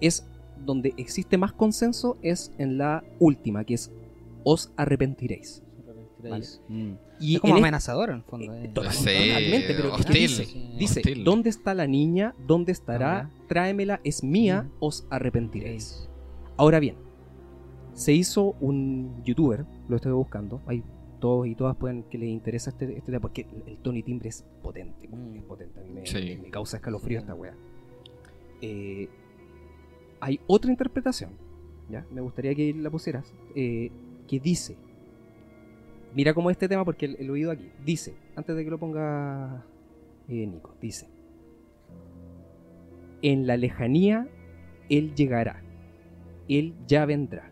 Es donde existe más consenso es en la última, que es os arrepentiréis. Vale. Mm. Y es como en amenazador en el fondo. eh. Sí, totalmente, pero ¿qué hostil. dice? Sí, Dice, hostil. ¿dónde está la niña? ¿Dónde estará? Ajá. Tráemela, es mía, os arrepentiréis. Ahora bien, se hizo un youtuber, lo estoy buscando, hay todos y todas pueden que les interesa este, este tema, porque el, el tono y timbre es potente, Mm. es potente, a mí me, Sí. me causa escalofrío esta wea. Eh, hay otra interpretación, ¿ya? Me gustaría que la pusieras, eh, que dice, mira cómo este tema, porque el, el oído aquí, dice, antes de que lo ponga eh, Nico, dice, en la lejanía Él llegará, Él ya vendrá,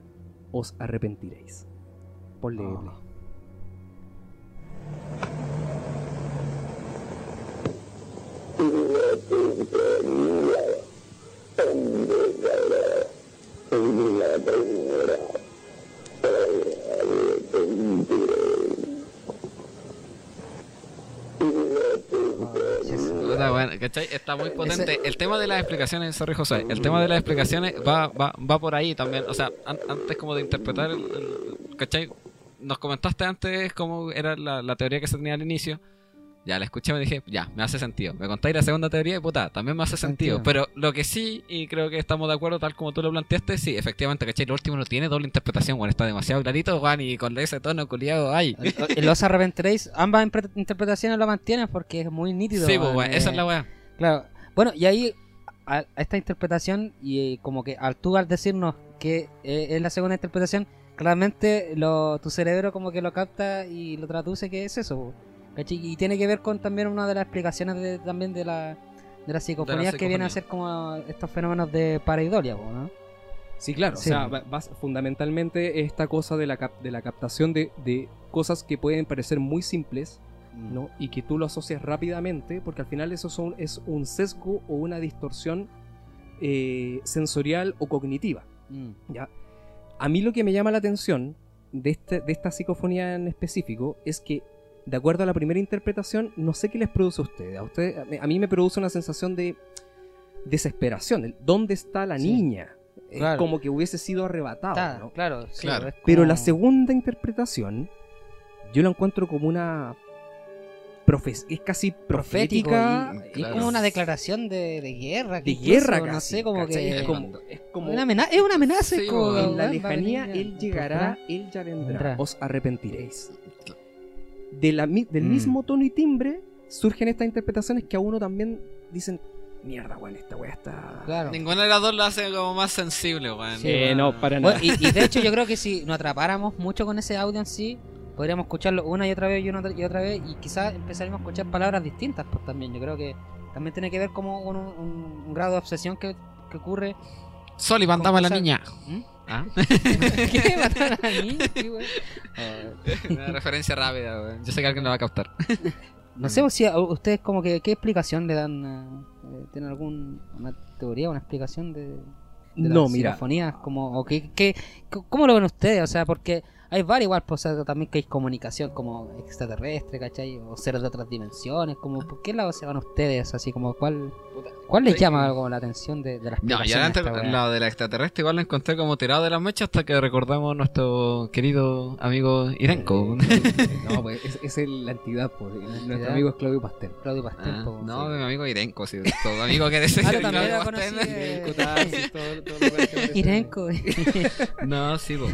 os arrepentiréis. Ponle Ah. play. Puta, bueno, ¿cachai? Está muy potente. El tema de las explicaciones, sorry José, el tema de las explicaciones va, va, va por ahí también. O sea, an- antes como de interpretar, el, el- ¿cachai? Nos comentaste antes cómo era la, la teoría que se tenía al inicio. Ya la escuché y me dije, ya, me hace sentido. Me contáis la segunda teoría y puta, también me hace sentido. Sentido. Pero lo que sí, y creo que estamos de acuerdo tal como tú lo planteaste, sí, efectivamente, ¿cachai? Lo último no tiene doble interpretación, bueno, está demasiado clarito, Juan, y con ese tono culiado, ay. Los arrepentiréis, ambas interpretaciones lo mantienen porque es muy nítido. Sí, pues, weón, esa es eh, la weá. Claro. Bueno, y ahí, a, esta interpretación, y eh, como que al tú al decirnos que eh, es la segunda interpretación, claramente lo, tu cerebro como que lo capta y lo traduce que es eso. Y tiene que ver con también una de las explicaciones de, también de la de las psicofonías que viene a ser como estos fenómenos de pareidolia, ¿no? Sí, claro. Sí. O sea, vas- fundamentalmente esta cosa de la, cap- de la captación de, de cosas que pueden parecer muy simples, ¿no? Y que tú lo asocias rápidamente, porque al final eso son, es un sesgo o una distorsión eh, sensorial o cognitiva. Mm. ¿ya? A mí lo que me llama la atención de, este, de esta psicofonía en específico es que, de acuerdo a la primera interpretación, no sé qué les produce a ustedes. A, ustedes, a mí- me produce una sensación de desesperación. ¿Dónde está la Sí. niña? Es Claro. como que hubiese sido arrebatado. Está, ¿no? claro, sí, Claro. Pero la segunda interpretación, yo la encuentro como una. profe- es casi profético profética. y- y claro. es como una declaración de, de guerra. de incluso, guerra, no casi, sé, como que Es como. es como- Una amena- es una amenaza. Sí, como, en la lejanía él llegará, él ya vendrá, Vendrá. os arrepentiréis. De la mi- del Mm. mismo tono y timbre surgen estas interpretaciones que a uno también dicen, mierda, weón, esta weá está... Claro. Ninguna de las dos lo hace como más sensible, weón. Sí, Eh, no, para Bueno, nada. y, y de hecho yo creo que si nos atrapáramos mucho con ese audio en sí, podríamos escucharlo una y otra vez y una y otra vez y quizás empezaremos a escuchar palabras distintas pues también yo creo que también tiene que ver como con un, un- un grado de obsesión que, que ocurre Sol y mandamos a la niña. ¿Mm? ¿Ah? ¿Qué? ¿Mataron a mí? ¿Qué, güey? Oh, Una referencia rápida, weón. Yo sé que alguien lo va a captar. no sé si a ustedes como que qué explicación le dan a- eh, tienen alguna teoría una explicación de, de No, las mira. psicofonías como o qué, qué- cómo lo ven ustedes o sea porque hay varios igual pues, o sea, también que hay comunicación como extraterrestre ¿cachai? o seres de otras dimensiones como por qué lado se van ustedes así como cuál cuál les llama como la atención de, de la No, ya antes, la de la extraterrestre igual la encontré como tirado de las mechas hasta que recordamos a nuestro querido amigo Irenko. No, pues es, es el- la entidad, pues. Nuestro entidad. amigo es Claudio Pastel. Claudio Pastel Ah, no, sí. mi amigo Irenko, sí. Tu amigo que Ah, tú también lo Pastel. conocí, eh. todo, todo lo que- Irenko No, sí, po.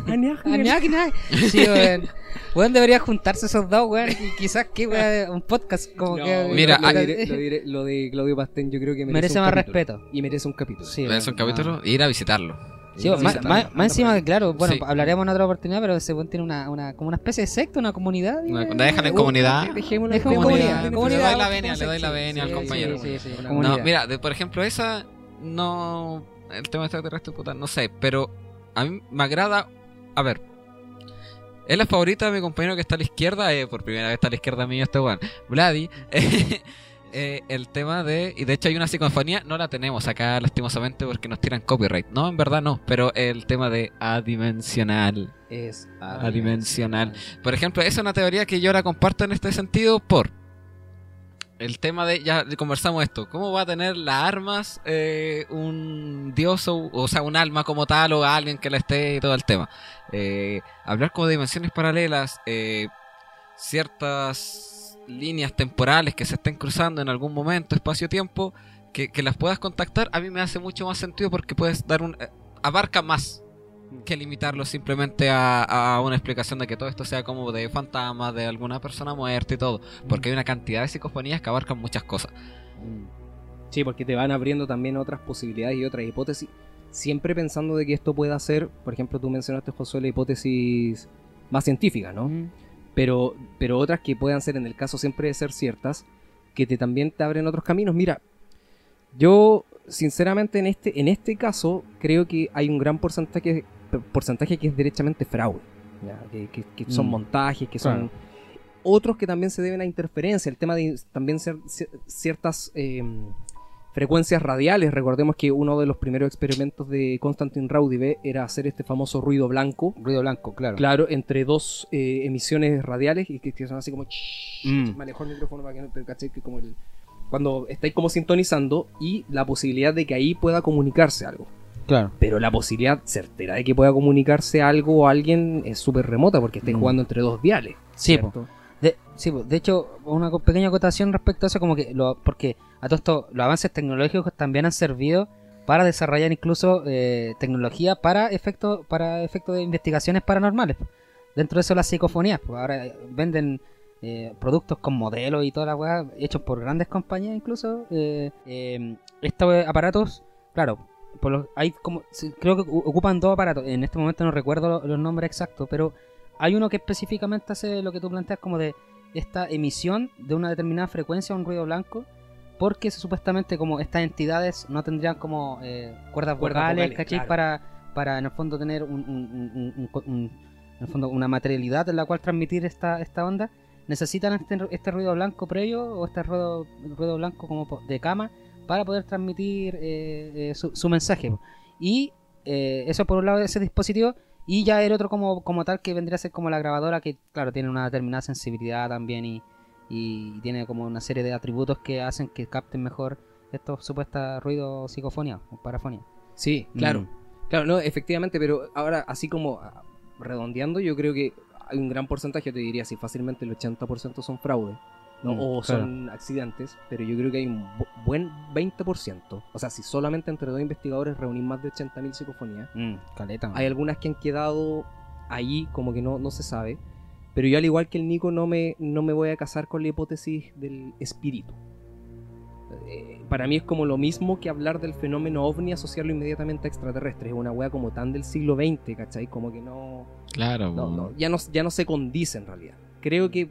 Sí, weón. Weón, debería juntarse esos dos, weón. Y quizás que, weón, un podcast como No, que. Mira, lo, diré- lo diré- lo de Claudio Pastel yo creo que merece, merece un más capítulo. respeto. Y merece un capítulo. Sí, ¿Ves un weón, capítulo? no. Ir a visitarlo. Sí, Sí, más, encima, que claro, bueno, Sí. hablaremos en otra oportunidad, pero ese weón tiene una, una, como una especie de secta, una comunidad. Una- weón. déjala en Uh, comunidad. Dejémoslo Dejemos en comunidad, comunidad. comunidad, Le doy la venia, le doy la sí, venia al compañero. Sí, sí, sí, No, comunidad. No, mira, de- por ejemplo, esa no. El tema extraterrestre, puta, no sé, pero a mí me agrada. A ver, es la favorita de mi compañero que está a la izquierda, eh, por primera vez está a la izquierda mío este weón, Vladi. eh, eh, el tema de. Y de hecho hay una psicofonía, no la tenemos acá lastimosamente porque nos tiran copyright. No, en verdad no, pero el tema de adimensional. Es Adimensional. Por ejemplo, es una teoría que yo la comparto en este sentido por el tema de, ya conversamos esto, ¿cómo va a tener las armas eh, un dios o, sea, un alma como tal o alguien que la esté y todo el tema? Eh, hablar como de dimensiones paralelas, eh, ciertas líneas temporales que se estén cruzando en algún momento, espacio-tiempo, que, que las puedas contactar, a mí me hace mucho más sentido porque puedes dar un... eh, abarca más que limitarlo simplemente a, a una explicación de que todo esto sea como de fantasmas, de alguna persona muerta y todo. Porque hay una cantidad de psicofonías que abarcan muchas cosas. Sí, porque te van abriendo también otras posibilidades y otras hipótesis. Siempre pensando de que esto pueda ser, por ejemplo, tú mencionaste, Josué, la hipótesis más científica, ¿no? Mm. Pero, pero otras que puedan ser, en el caso siempre de ser ciertas, que te también te abren otros caminos. Mira, yo sinceramente en este, en este caso creo que hay un gran porcentaje, porcentaje que es derechamente fraude. ¿ya? Que, que- que son Mm. montajes, que Claro. son otros que también se deben a interferencia. El tema de también ser ci- ciertas eh, frecuencias radiales. Recordemos que uno de los primeros experimentos de Constantin Raudive era hacer este famoso ruido blanco. Ruido blanco, claro. Claro, entre dos eh, emisiones radiales y que, que son así como. Mm. El micrófono para que no te caché que como el. Cuando estáis como sintonizando y la posibilidad de que ahí pueda comunicarse algo. Claro. Pero la posibilidad certera de que pueda comunicarse algo o alguien es súper remota porque estáis Mm. jugando entre dos diales. Sí. De, sí, de hecho, una pequeña acotación respecto a eso, como que lo, porque a todo esto, los avances tecnológicos también han servido para desarrollar incluso eh, tecnología para efectos para efectos de investigaciones paranormales. Dentro de eso las psicofonías, pues ahora eh, venden eh, productos con modelos y toda la weá, hechos por grandes compañías incluso. eh, eh, estos aparatos, claro, por los- hay como, creo que ocupan dos aparatos, en este momento no recuerdo lo- los nombres exactos, pero hay uno que específicamente hace lo que tú planteas como de esta emisión de una determinada frecuencia, un ruido blanco, porque supuestamente como estas entidades no tendrían como eh, cuerdas Cuerdas vocales, vocales, ¿cachai? claro. Para, para en el fondo tener un, un- en el fondo una materialidad en la cual transmitir esta, esta onda, necesitan este, este ruido blanco previo o este ruido, ruido blanco como de cama para poder transmitir eh, eh, su, su mensaje. Y eh, eso por un lado de ese dispositivo. Y ya el otro como, como tal que vendría a ser como la grabadora que claro tiene una determinada sensibilidad también y, y tiene como una serie de atributos que hacen que capten mejor estos supuestos ruidos psicofonía o parafonía. Sí, claro. Mm. Claro, no, efectivamente, pero ahora, así como ah, redondeando, yo creo que hay un gran porcentaje, te diría, si fácilmente el 80% son fraude. ¿No? Mm, o claro. son accidentes, pero yo creo que hay un bu- buen 20%. O sea, si solamente entre dos investigadores reunís más de 80.000 psicofonías, caleta. hay algunas que han quedado ahí como que no, no se sabe. Pero yo al igual que el Nico no me, no me voy a casar con la hipótesis del espíritu. eh, para mí es como lo mismo que hablar del fenómeno ovni asociarlo inmediatamente a extraterrestres. Es una wea como tan del siglo XX, ¿cachai? Como que no, Claro, no, ya, no ya no se condice en realidad. Creo que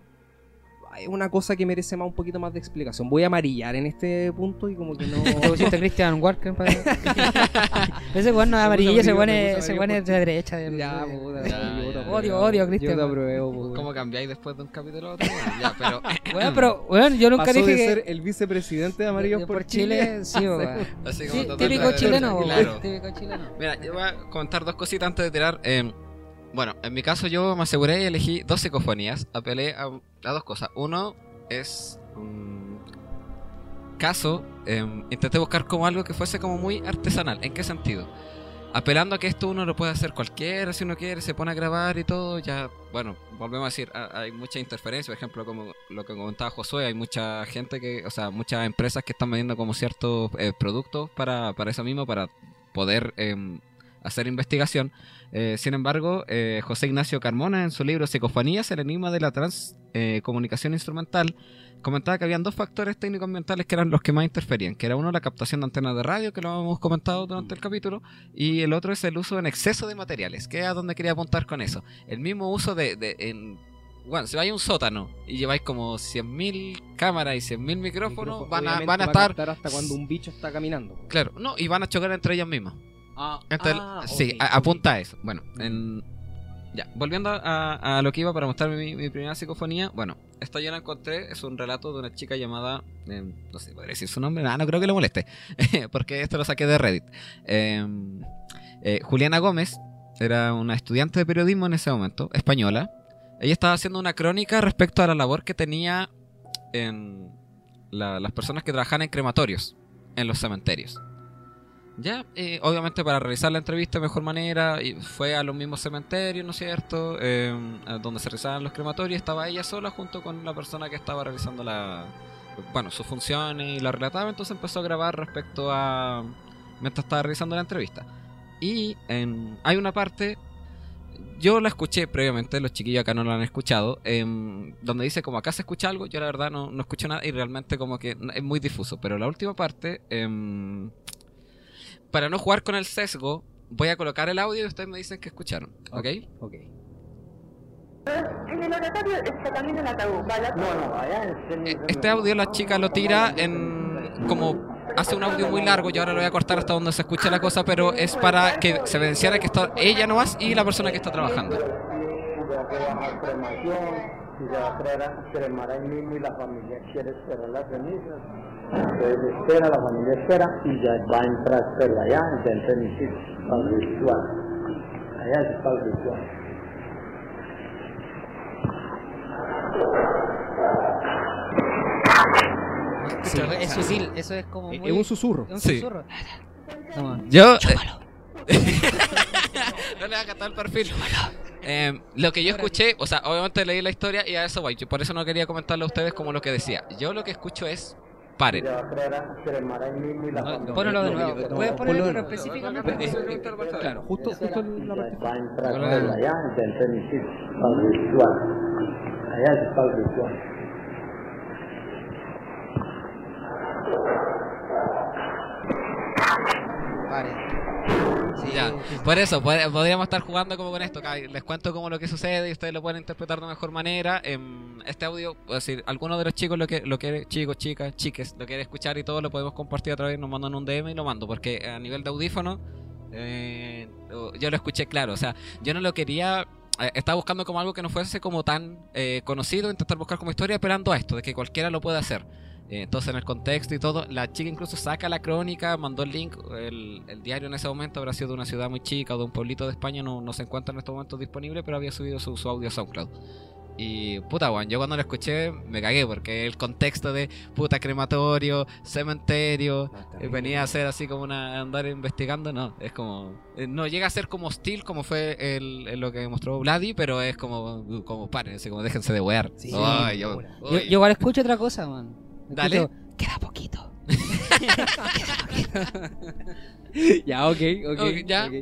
es una cosa que merece más un poquito más de explicación. Voy a amarillar en este punto y como que no... Te pusiste Christian Walker para... ese weón no es amarillo, ese weón es, de la derecha. del- Ya, de- puta, yo. Odio, odio, Yo Cristian. te apruebo, puta. ¿Cómo cambiáis después de un capítulo a otro? Bueno, ya, pero Weón, pero, weón, yo nunca Pasó dije de que... ser el vicepresidente de Amarillos de- por, Chile. sí, weón. así como Sí, típico chileno, weón. Claro. Típico chileno. Mira, yo voy a comentar dos cositas antes de tirar. eh, bueno, en mi caso yo me aseguré y elegí dos psicofonías. Apelé a, a dos cosas. Uno es un caso, eh, intenté buscar como algo que fuese como muy artesanal. ¿En qué sentido? Apelando a que esto uno lo puede hacer cualquiera si uno quiere, se pone a grabar y todo, ya, bueno, volvemos a decir, ha- hay mucha interferencia, por ejemplo, como lo que comentaba Josué, hay mucha gente que, o sea, muchas empresas que están vendiendo como ciertos eh, productos para, para eso mismo, para poder em, hacer investigación. Eh, sin embargo, eh, José Ignacio Carmona en su libro Psicofonías, el enigma de la transcomunicación instrumental, comentaba que habían dos factores técnico-ambientales que eran los que más interferían, que era uno la captación de antenas de radio, que lo hemos comentado durante el capítulo, y el otro es el uso en exceso de materiales, que es a donde quería apuntar con eso. El mismo uso de... de- en, bueno, si vais a un sótano y lleváis como 100.000 cámaras y 100.000 micrófonos, van a, van a va estar... hasta cuando un bicho está caminando. Claro, no, y van a chocar entre ellas mismas. Ah, Entonces, sí, a- apunta a eso. Bueno, en- ya, volviendo a, a lo que iba para mostrar mi, mi primera psicofonía, bueno, esta yo la encontré, es un relato de una chica llamada, eh, no sé, podría decir su nombre, Ah, no creo que le moleste, porque esto lo saqué de Reddit. Eh, eh, Juliana Gómez era una estudiante de periodismo en ese momento, española. Ella estaba haciendo una crónica respecto a la labor que tenía en la- las personas que trabajan en crematorios, en los cementerios. Ya, eh, obviamente para realizar la entrevista de mejor manera, fue a los mismos cementerios, ¿no es cierto? Eh, donde se realizaban los crematorios, estaba ella sola junto con la persona que estaba realizando la, bueno, sus funciones y la relataba, entonces empezó a grabar respecto a, mientras estaba realizando la entrevista. Y en, hay una parte, yo la escuché previamente, los chiquillos acá no la han escuchado, em, donde dice como acá se escucha algo, yo la verdad no, no escucho nada y realmente como que es muy difuso, pero la última parte... em, para no jugar con el sesgo, voy a colocar el audio y ustedes me dicen que escucharon, ¿ok? Ok. En el oratorio está también el ataúd, ¿vale? No, no, allá Eh, Este audio la chica lo tira en como hace un audio muy largo y ahora lo voy a cortar hasta donde se escuche la cosa, pero es para que se evidenciara que está ella nomás y la persona que está trabajando. Va a y se va a crear- cremar ahí mismo y la familia quiere esperar las cenizas. Entonces espera, la familia espera y ya va a entrar pero allá, ya entra en mi sitio, para el ritual. Allá es para el ritual. Es sutil, eso es como Es muy... un susurro. es un Sí. susurro. Toma. Yo. eh, no le va a cantar el perfil. Eh, lo que yo escuché, o sea, obviamente leí la historia y a eso voy. Yo por eso no quería comentarlo a ustedes como lo que decía. Yo lo que escucho es. Paren. No, ponelo de nuevo. no, ¿Puedes ponerlo específicamente? Eh, eh, Claro, justo, justo en la parte. va a entrar Hola. pero allá, sitio, para el ritual. Allá es para el ritual. Por eso, pod- podríamos estar jugando como con esto. Les cuento como lo que sucede y ustedes lo pueden interpretar de mejor manera. Em, este audio, es decir, alguno de los chicos lo que lo quiere, chicos, chicas, chiques, lo quiere escuchar y todo lo podemos compartir a través, nos mandan un DM y lo mando, porque a nivel de audífono, eh, yo lo escuché claro. O sea, yo no lo quería. eh, Estaba buscando como algo que no fuese como tan eh, conocido, intentar buscar como historia, esperando a esto, de que cualquiera lo pueda hacer. Eh, Entonces, en el contexto y todo, la chica incluso saca la crónica, mandó el link. El, el diario en ese momento habrá sido de una ciudad muy chica o de un pueblito de España, no, no se encuentra en estos momentos disponible, pero había subido su, su audio a SoundCloud. Y puta, weón, yo cuando lo escuché me cagué porque el contexto de puta crematorio, cementerio, No, está eh, venía a ser así como una andar investigando, no, es como eh, no llega a ser como hostil como fue el, el lo que mostró Vladi, pero es como como paren, así como déjense de wear. Sí, Ay, yo-. Yo, yo igual escucho otra cosa, man. Dale. Escucho, Queda poquito. Ya, ok, ok. Ok, ya. ok.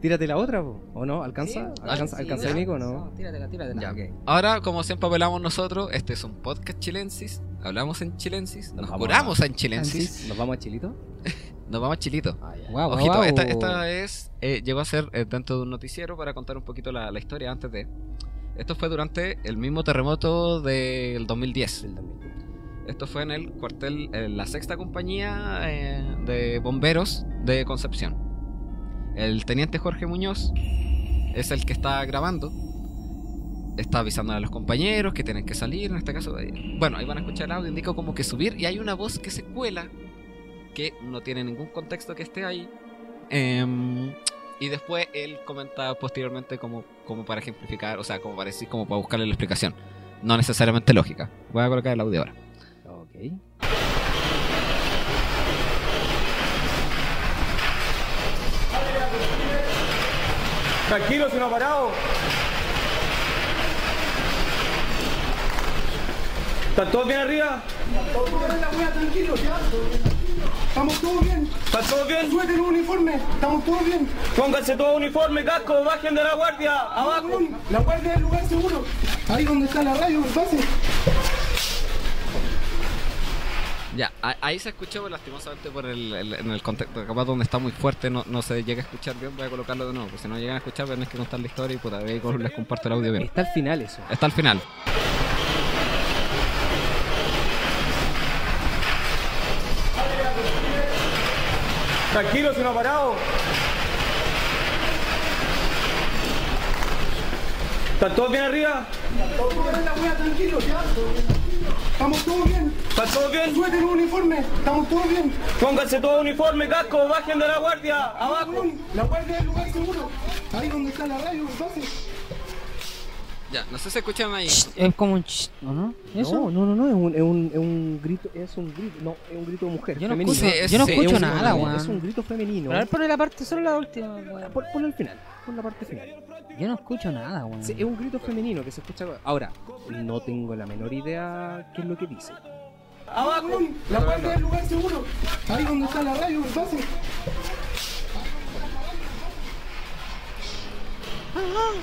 Tírate la otra, po, ¿o no? ¿Alcanza? Sí, ¿Alcanza, sí, ¿alcanza Nico o no, no? tíratela, tíratela. Ya. Ok. Ahora, como siempre apelamos nosotros, este es un podcast chilensis. Hablamos en chilensis. Nos, Nos curamos a- en chilensis. ¿Nos vamos a Chilito? Nos vamos a chilito. Ah, Ojito, esta, esta es. eh, llegó a ser eh, dentro de un noticiero para contar un poquito la, la historia antes de. Esto fue durante el mismo terremoto del 2010. Del 2000. Esto fue en el cuartel, en la sexta compañía eh, de bomberos de Concepción. El teniente Jorge Muñoz es el que está grabando. Está avisando a los compañeros que tienen que salir. En este caso, eh, bueno, ahí van a escuchar el audio. Indica como que subir y hay una voz que se cuela que no tiene ningún contexto que esté ahí. Em, y después él comenta posteriormente como, como para ejemplificar, o sea, como para decir, como para buscarle la explicación. No necesariamente lógica. Voy a colocar el audio ahora. Ok. Tranquilo, si no ha parado. ¿Están todos bien arriba? Todos en la wea, tranquilos, ya. Estamos todos bien. ¿Están todos bien? Suelten el uniforme. Estamos todos bien. Pónganse todo uniforme, casco, bajen de la guardia, abajo. La guardia del lugar seguro. Ahí donde está la radio, pase. Ya, ahí se escuchó lastimosamente por el, el- en el contexto, capaz donde está muy fuerte, no, no se llega a escuchar bien, voy a colocarlo de nuevo, porque si no llegan a escuchar, tienes que contar la historia y puta, ahí les comparto el audio bien. Está al final eso. Está al final. Tranquilo, si no ha parado. ¿Están todos bien arriba? Todos en la wea, tranquilos, ya. Estamos todos bien. ¿Están todos bien? Suelten el uniforme. Estamos todos bien. Pónganse todo uniforme, casco, bajen de la guardia, abajo. La guardia del lugar seguro. Ahí donde está la radio, pase. Ya, no sé si escuchan ahí. Es como un ch, ¿o no? ¿Eso? No, no, no, no, es un, es un, es un grito, es un grito, no, es un grito de mujer, Yo no femenino. escucho, Sí, es- yo no sí, escucho Es un- nada, es weón. un grito femenino. Pero a ver, ponle la parte, solo la última, weón. Pon, ponlo al final, pon la parte final. Yo no escucho nada, weón. Sí, es un grito femenino que se escucha. Ahora, no tengo la menor idea qué es lo que dice. Abajo. La guardia del lugar seguro. Ahí donde está la radio, pase.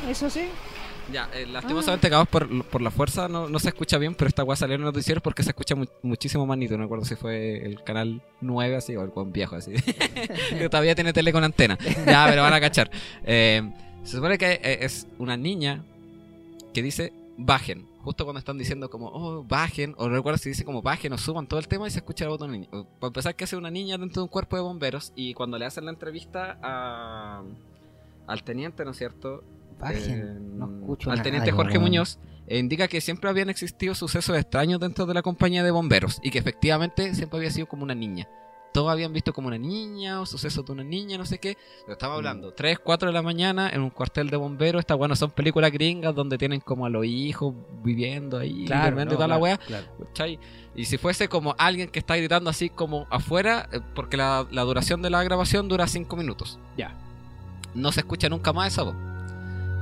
Eso sí. Ya, eh, lastimosamente, capaz por, por la fuerza no, no se escucha bien, pero esta weá salió en los noticieros porque se escucha mu- muchísimo más nítido. No recuerdo si fue el canal 9 así o el buen viejo así. que todavía tiene tele con antena. Ya, pero van a cachar. Eh, se supone que eh, es una niña que dice bajen. Justo cuando están diciendo como, oh, bajen, o no recuerdo si dice como bajen o suban todo el tema y se escucha la voz de una niña. O, Para empezar, que hace una niña dentro de un cuerpo de bomberos y cuando le hacen la entrevista a, al teniente, ¿no es cierto? Bajen. Eh, no escucho al nada, teniente Jorge. Muñoz eh, indica que siempre habían existido sucesos extraños dentro de la compañía de bomberos y que efectivamente siempre había sido como una niña. Todos habían visto como una niña o sucesos de una niña, no sé qué. Pero estamos hablando, 3, 4 de la mañana en un cuartel de bomberos. Estas bueno son películas gringas donde tienen como a los hijos viviendo ahí, durmiendo y toda la claro, wea. claro. Y si fuese como alguien que está gritando así como afuera, eh, porque la, la duración de la grabación dura 5 minutos. Ya. No se escucha nunca más esa voz.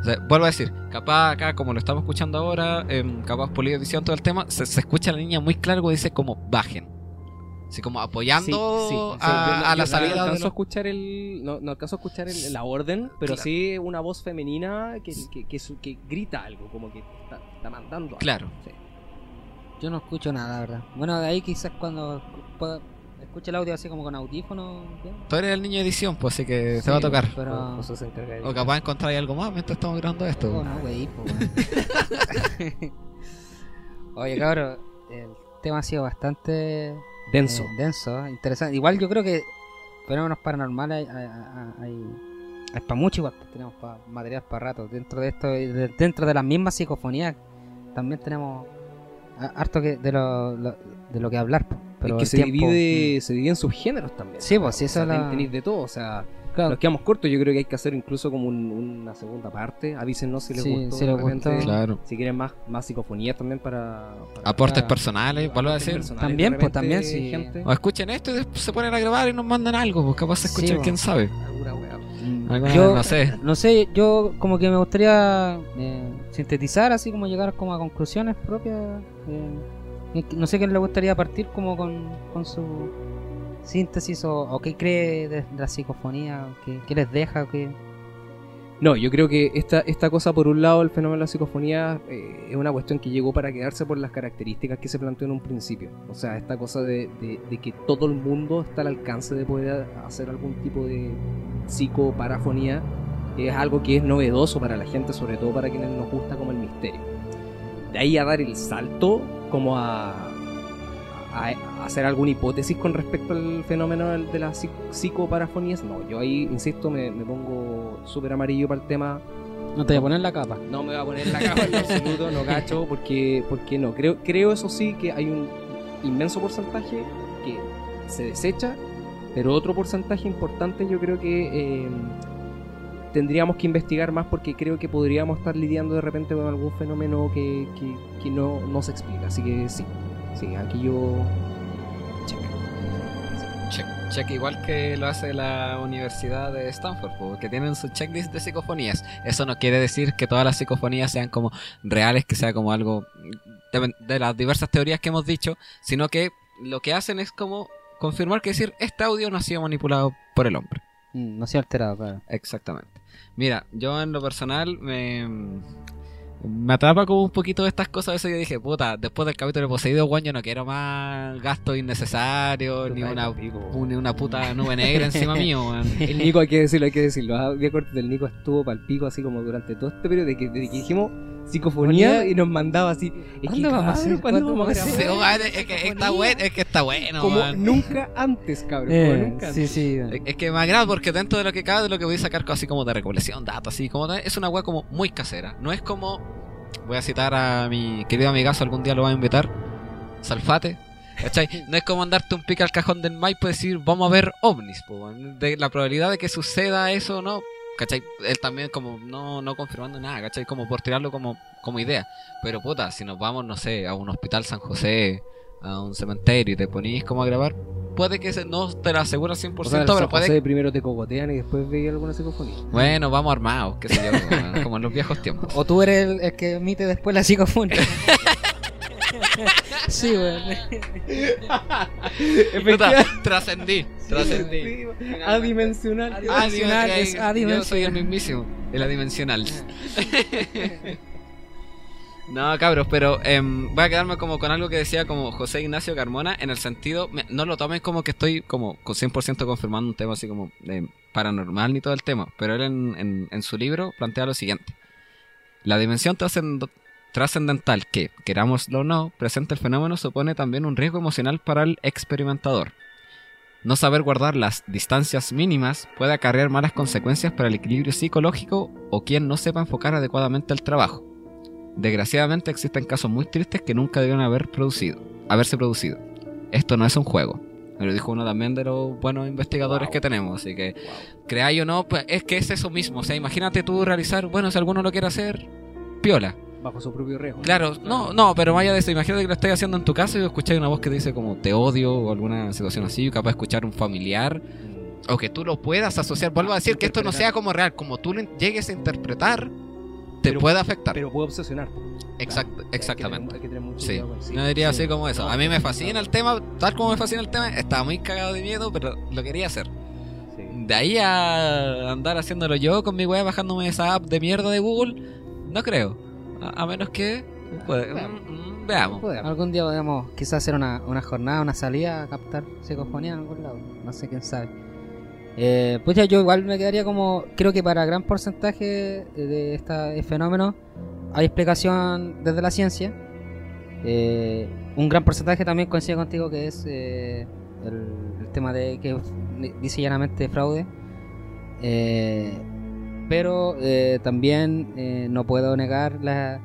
O sea, vuelvo a decir, capaz acá, como lo estamos escuchando ahora, em, capaz por edición todo el tema, se, se escucha a la niña muy claro que dice como bajen. Así como apoyando Sí, sí. a, yo no- la yo no salida de alcanzo a los- escuchar el no, no alcanzo a escuchar el- la orden pero Claro. sí una voz femenina que, que, que su- que grita algo como que está, está mandando algo. Claro. Sí. Yo no escucho nada, la verdad. Bueno, de ahí quizás cuando pueda- escuche el audio así como con audífono. ¿bien? Tú eres el niño de edición, pues así que Sí, te va a tocar. Pero. José se de O capaz encontrar algo más mientras estamos grabando esto. Oh, no, po, weón. Oye, cabrón, el tema ha sido bastante denso eh, denso, interesante. Igual yo creo que fenómenos paranormales hay, hay, hay- hay para mucho igual, pues, tenemos pa- material para rato. Dentro de esto, dentro de las mismas psicofonías, también tenemos harto que de lo, lo- de lo que hablar. Pues. Pero es que se tiempo- divide se divide en subgéneros también Sí, pues, sí, O sea, eso es la- ten- tenéis de todo o sea mm, claro, nos quedamos cortos yo creo que hay que hacer incluso como un- una segunda parte avísennos si les Sí, gustó si les de gustó. Claro. si quieren más más psicofonías también para, para- Aportes personales, vuelvo a aportes decir. También, de pues, también, sí. gente. O escuchen esto y después se ponen a grabar y nos mandan algo, pues capaz se Sí, escuchan, bueno. quién sabe. Alguna wea. mm, Alguna- yo, no sé. No sé, yo como que me gustaría eh, sintetizar, así como llegar como a conclusiones propias. eh, no sé quién le gustaría partir como con, con su síntesis o, qué cree de, la psicofonía, o qué, les deja, qué... No, yo creo que esta, esta cosa, por un lado, el fenómeno de la psicofonía eh, es una cuestión que llegó para quedarse por las características que se planteó en un principio. O sea, esta cosa de, de- de que todo el mundo está al alcance de poder hacer algún tipo de psicoparafonía es algo que es novedoso para la gente, sobre todo para quienes nos gusta como el misterio. De ahí a dar el salto como a, a, a hacer alguna hipótesis con respecto al fenómeno de las psic- psicoparafonías, no, yo ahí, insisto, me, me pongo súper amarillo para el tema. No te voy a poner la capa. No me voy a poner la capa en absoluto, no cacho, porque, porque no. Creo, creo eso sí que hay un inmenso porcentaje que se desecha, pero otro porcentaje importante yo creo que eh, tendríamos que investigar más porque creo que podríamos estar lidiando de repente con algún fenómeno que, que, que no, no se explica. Así que sí, sí, aquí yo... check. Check, igual que lo hace la Universidad de Stanford, po, que tienen su checklist de psicofonías. Eso no quiere decir que todas las psicofonías sean como reales, que sea como algo de las diversas teorías que hemos dicho, sino que lo que hacen es como confirmar que decir este audio no ha sido manipulado por el hombre. No se ha alterado, claro. Exactamente. Mira, yo en lo personal me, me atrapa como un poquito de estas cosas. Eso yo dije, puta, después del capítulo de Poseído, weón, yo no quiero más gastos innecesarios, ni una, ni una puta nube negra encima mío. El Nico, hay que decirlo, hay que decirlo. Ah, Vía corte del Nico estuvo pal pico así como durante todo este periodo, desde que, desde que dijimos psicofonía y nos mandaba así. Es ¿Cuándo vamos a hacer? ¿Cuándo ¿Cuándo vamos a hacer? es que está bueno, es que está bueno, Como nunca antes, cabrón. como Eh, nunca sí, antes. sí. Es- Es que me agrada porque dentro de lo que cabe, de lo que voy a sacar así como de recopilación, datos, así como tal, es una weá como muy casera. No es como, voy a citar a mi querido amigazo, algún día lo voy a invitar, Salfate. ¿Cachai? No es como andarte un pique al cajón del Maipo y decir, vamos a ver ovnis. po, de la probabilidad de que suceda eso o no, ¿cachai? Él también como no, no confirmando nada, ¿cachai? Como por tirarlo como, como idea. Pero puta, si nos vamos, no sé, a un hospital San José, a un cementerio y te ponís como a grabar, puede que se- no te lo aseguro al 100%, O sea, pero puede José primero te cogotean y después veis alguna psicofonía. bueno, vamos armados, qué sé yo, como en los viejos tiempos. O tú eres el, el que emite después la psicofonía. sí, weón. Puta, Trascendí, trascendí. Adimensional. Adimensional, Ah, es Yo adimensional. soy el mismísimo, el adimensional. No, cabros, pero em, voy a quedarme como con algo que decía como José Ignacio Carmona, en el sentido, me- no lo tomen como que estoy como con 100% confirmando un tema así como de paranormal ni todo el tema, pero él en, en- en su libro plantea lo siguiente. La dimensión trascend- trascendental que, querámoslo o no, presenta el fenómeno supone también un riesgo emocional para el experimentador. No saber guardar las distancias mínimas puede acarrear malas consecuencias para el equilibrio psicológico o quien no sepa enfocar adecuadamente el trabajo. Desgraciadamente existen casos muy tristes que nunca debieron haber producido, haberse producido. Esto no es un juego. Me lo dijo uno también de los buenos investigadores que tenemos, así que creáis o no, pues es que es eso mismo. O sea, imagínate tú realizar, bueno, si alguno lo quiere hacer, piola. Bajo su propio riesgo. Claro, no, no, pero vaya de eso. Imagínate que lo estáis haciendo en tu casa y escucháis una voz que dice como te odio o alguna situación así, capaz de escuchar un familiar. O que tú lo puedas asociar. Vuelvo a decir que esto no sea como real, como tú lo llegues a interpretar, te Pero- puede afectar. Pero puede obsesionar. Exact- exactamente. Hay que tener mucho Sí, cuidado con- sí, no diría sí. así como eso. A mí me fascina el tema, tal como me fascina el tema, estaba muy cagado de miedo, pero lo quería hacer. Sí. De ahí a andar haciéndolo yo con mi wea bajándome esa app de mierda de Google, no creo. A, a menos que. pues, Veamos. mm, mm, veamos. Podemos. Algún día podemos quizás hacer una, una jornada, una salida a captar psicofonía en algún lado. No sé quién sabe. Eh, pues ya yo igual me quedaría como. Creo que para gran porcentaje de este fenómeno hay explicación desde la ciencia. Eh, un gran porcentaje también coincide contigo que es eh, el, el tema de que dice llanamente fraude. Pero eh, también eh, no puedo negar la,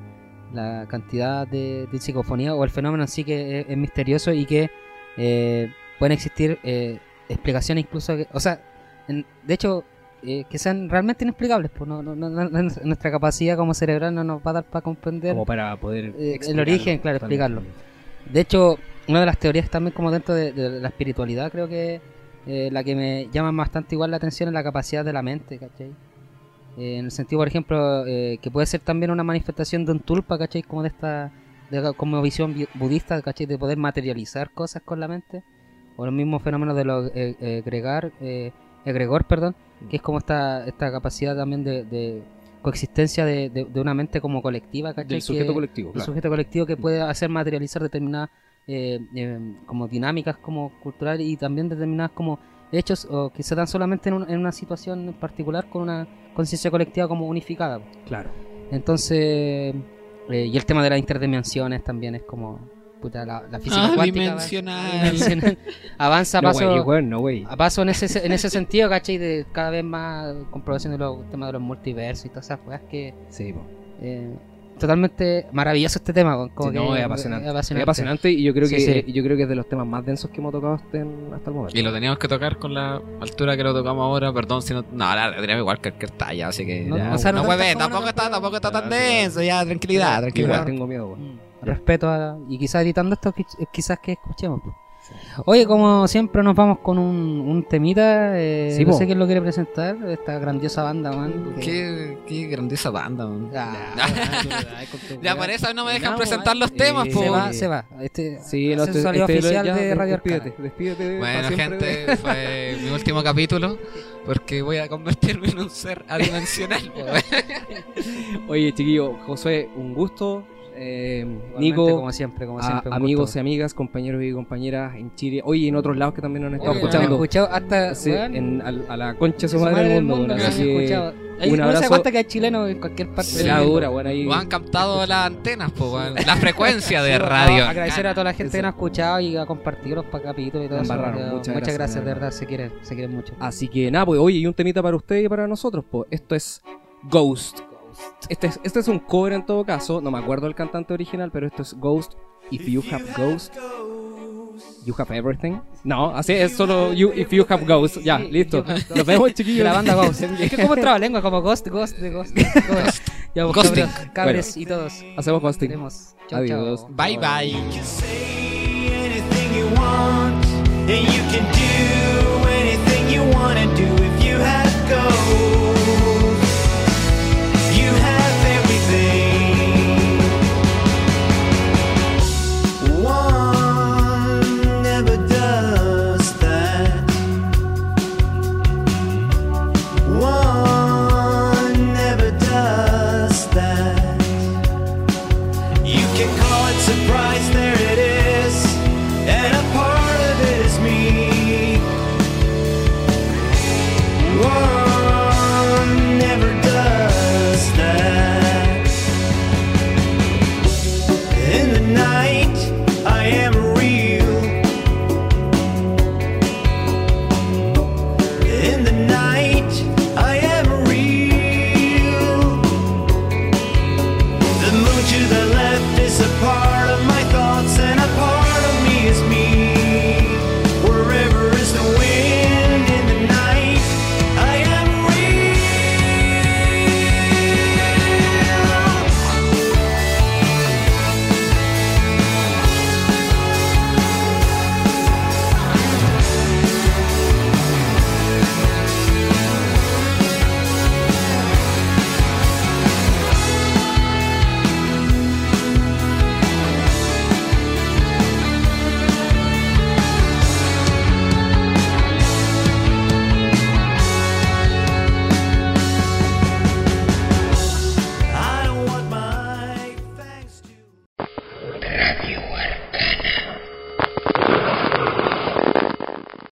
la cantidad de, de psicofonía o el fenómeno en sí que es, es misterioso y que eh, pueden existir explicaciones incluso, que- o sea, en- de hecho, que sean realmente inexplicables, pues no, no- no- no- nuestra capacidad como cerebral no nos va a dar para comprender. Como para poder. El origen, claro, explicarlo. De hecho, una de las teorías también como dentro de, de la espiritualidad, creo que eh, la que me llama bastante igual la atención es la capacidad de la mente, ¿cachai? Eh, en el sentido, por ejemplo, eh, que puede ser también una manifestación de un tulpa, ¿cachai? Como de esta, de- como visión budista, ¿cachai? De poder materializar cosas con la mente. O los mismos fenómenos de lo eh, eh, gregar, eh, egregor, perdón, que es como esta, esta capacidad también de, de coexistencia de, de- de una mente como colectiva, ¿cachai? Del sujeto Que- colectivo, el claro. sujeto colectivo que puede hacer materializar determinadas eh, como dinámicas como culturales y también determinadas como hechos o que se dan solamente en, un- en una situación en particular con una conciencia colectiva como unificada. Claro. Entonces, eh, y el tema de las interdimensiones también es como puta, la, la física Ah, cuántica dimensional. dimensional. avanza a No, paso güey, weón, no, güey. a paso en ese en ese sentido, ¿cachai? De cada vez más comprobación de los temas de los multiversos y todas esas cosas que Sí, eh, totalmente maravilloso este tema. Como Sí, que no, es apasionante. es Es apasionante y yo creo Sí, que sí. yo creo que es de los temas más densos que hemos tocado hasta, en- hasta el momento. Y lo teníamos que tocar con la altura que lo tocamos ahora, perdón si no. No, la tenemos igual cualquier talla, así que. No, ya, o sea, no no hueve, tampoco está, tampoco está tan denso, ya, tranquilidad, Igual tranquilidad. tengo miedo. Mm, Respeto a, y quizás editando esto qui- quizás que escuchemos. pues. Oye, como siempre nos vamos con un, un temita, eh, Sí, no po. sé quién lo quiere presentar, esta grandiosa banda, man. que- Qué, qué grandiosa banda, man. Ah, Ya por eso no me dejan No, presentar los eh, temas, po. se va, eh, se va. Este, Sí, no, este- salió este- oficial ya, de Radio despídete, despídete Bueno, para gente, fue mi último capítulo. Porque voy a convertirme en un ser adimensional. Oye, chiquillo, Josué, un gusto. Eh, Nico, como siempre, como a- siempre. un amigos gusto. y amigas, compañeros y compañeras en Chile. Oye, y en otros lados que también nos han estado Oye, escuchando. escuchado hasta Sí, en- a, la concha de su madre del mundo. escuchado. Ahí un abrazo. cuenta que hay chilenos en cualquier parte se la mundo. dura, bueno, ahí. Han captado las antenas, po, weón. La frecuencia de Sí, radio. Agradecer a toda la gente que nos ha escuchado y ha compartido los pa- capítulos y todo La eso. Muchas Muchas gracias, gracias, de de verdad. Se quieren, se quieren mucho. Así que nada, pues oye, y un temita para ustedes y para nosotros, pues esto es Ghost. Ghost. Este es, este es un cover en todo caso, no me acuerdo el cantante original, pero esto es Ghost. If You Have Ghost, You Have Everything. No, así es solo you, If You Have Ghost. Ya, listo. Nos vemos, chiquillos. La banda Ghost. es que como traba lengua, como Ghost, Ghost, de Ghost. ghost. Ya, Ghosting. Cabres bueno. y todos. Hacemos Ghosting. Chau, Adiós. Chau. Bye, bye. And you can do anything you do if you have ghosts.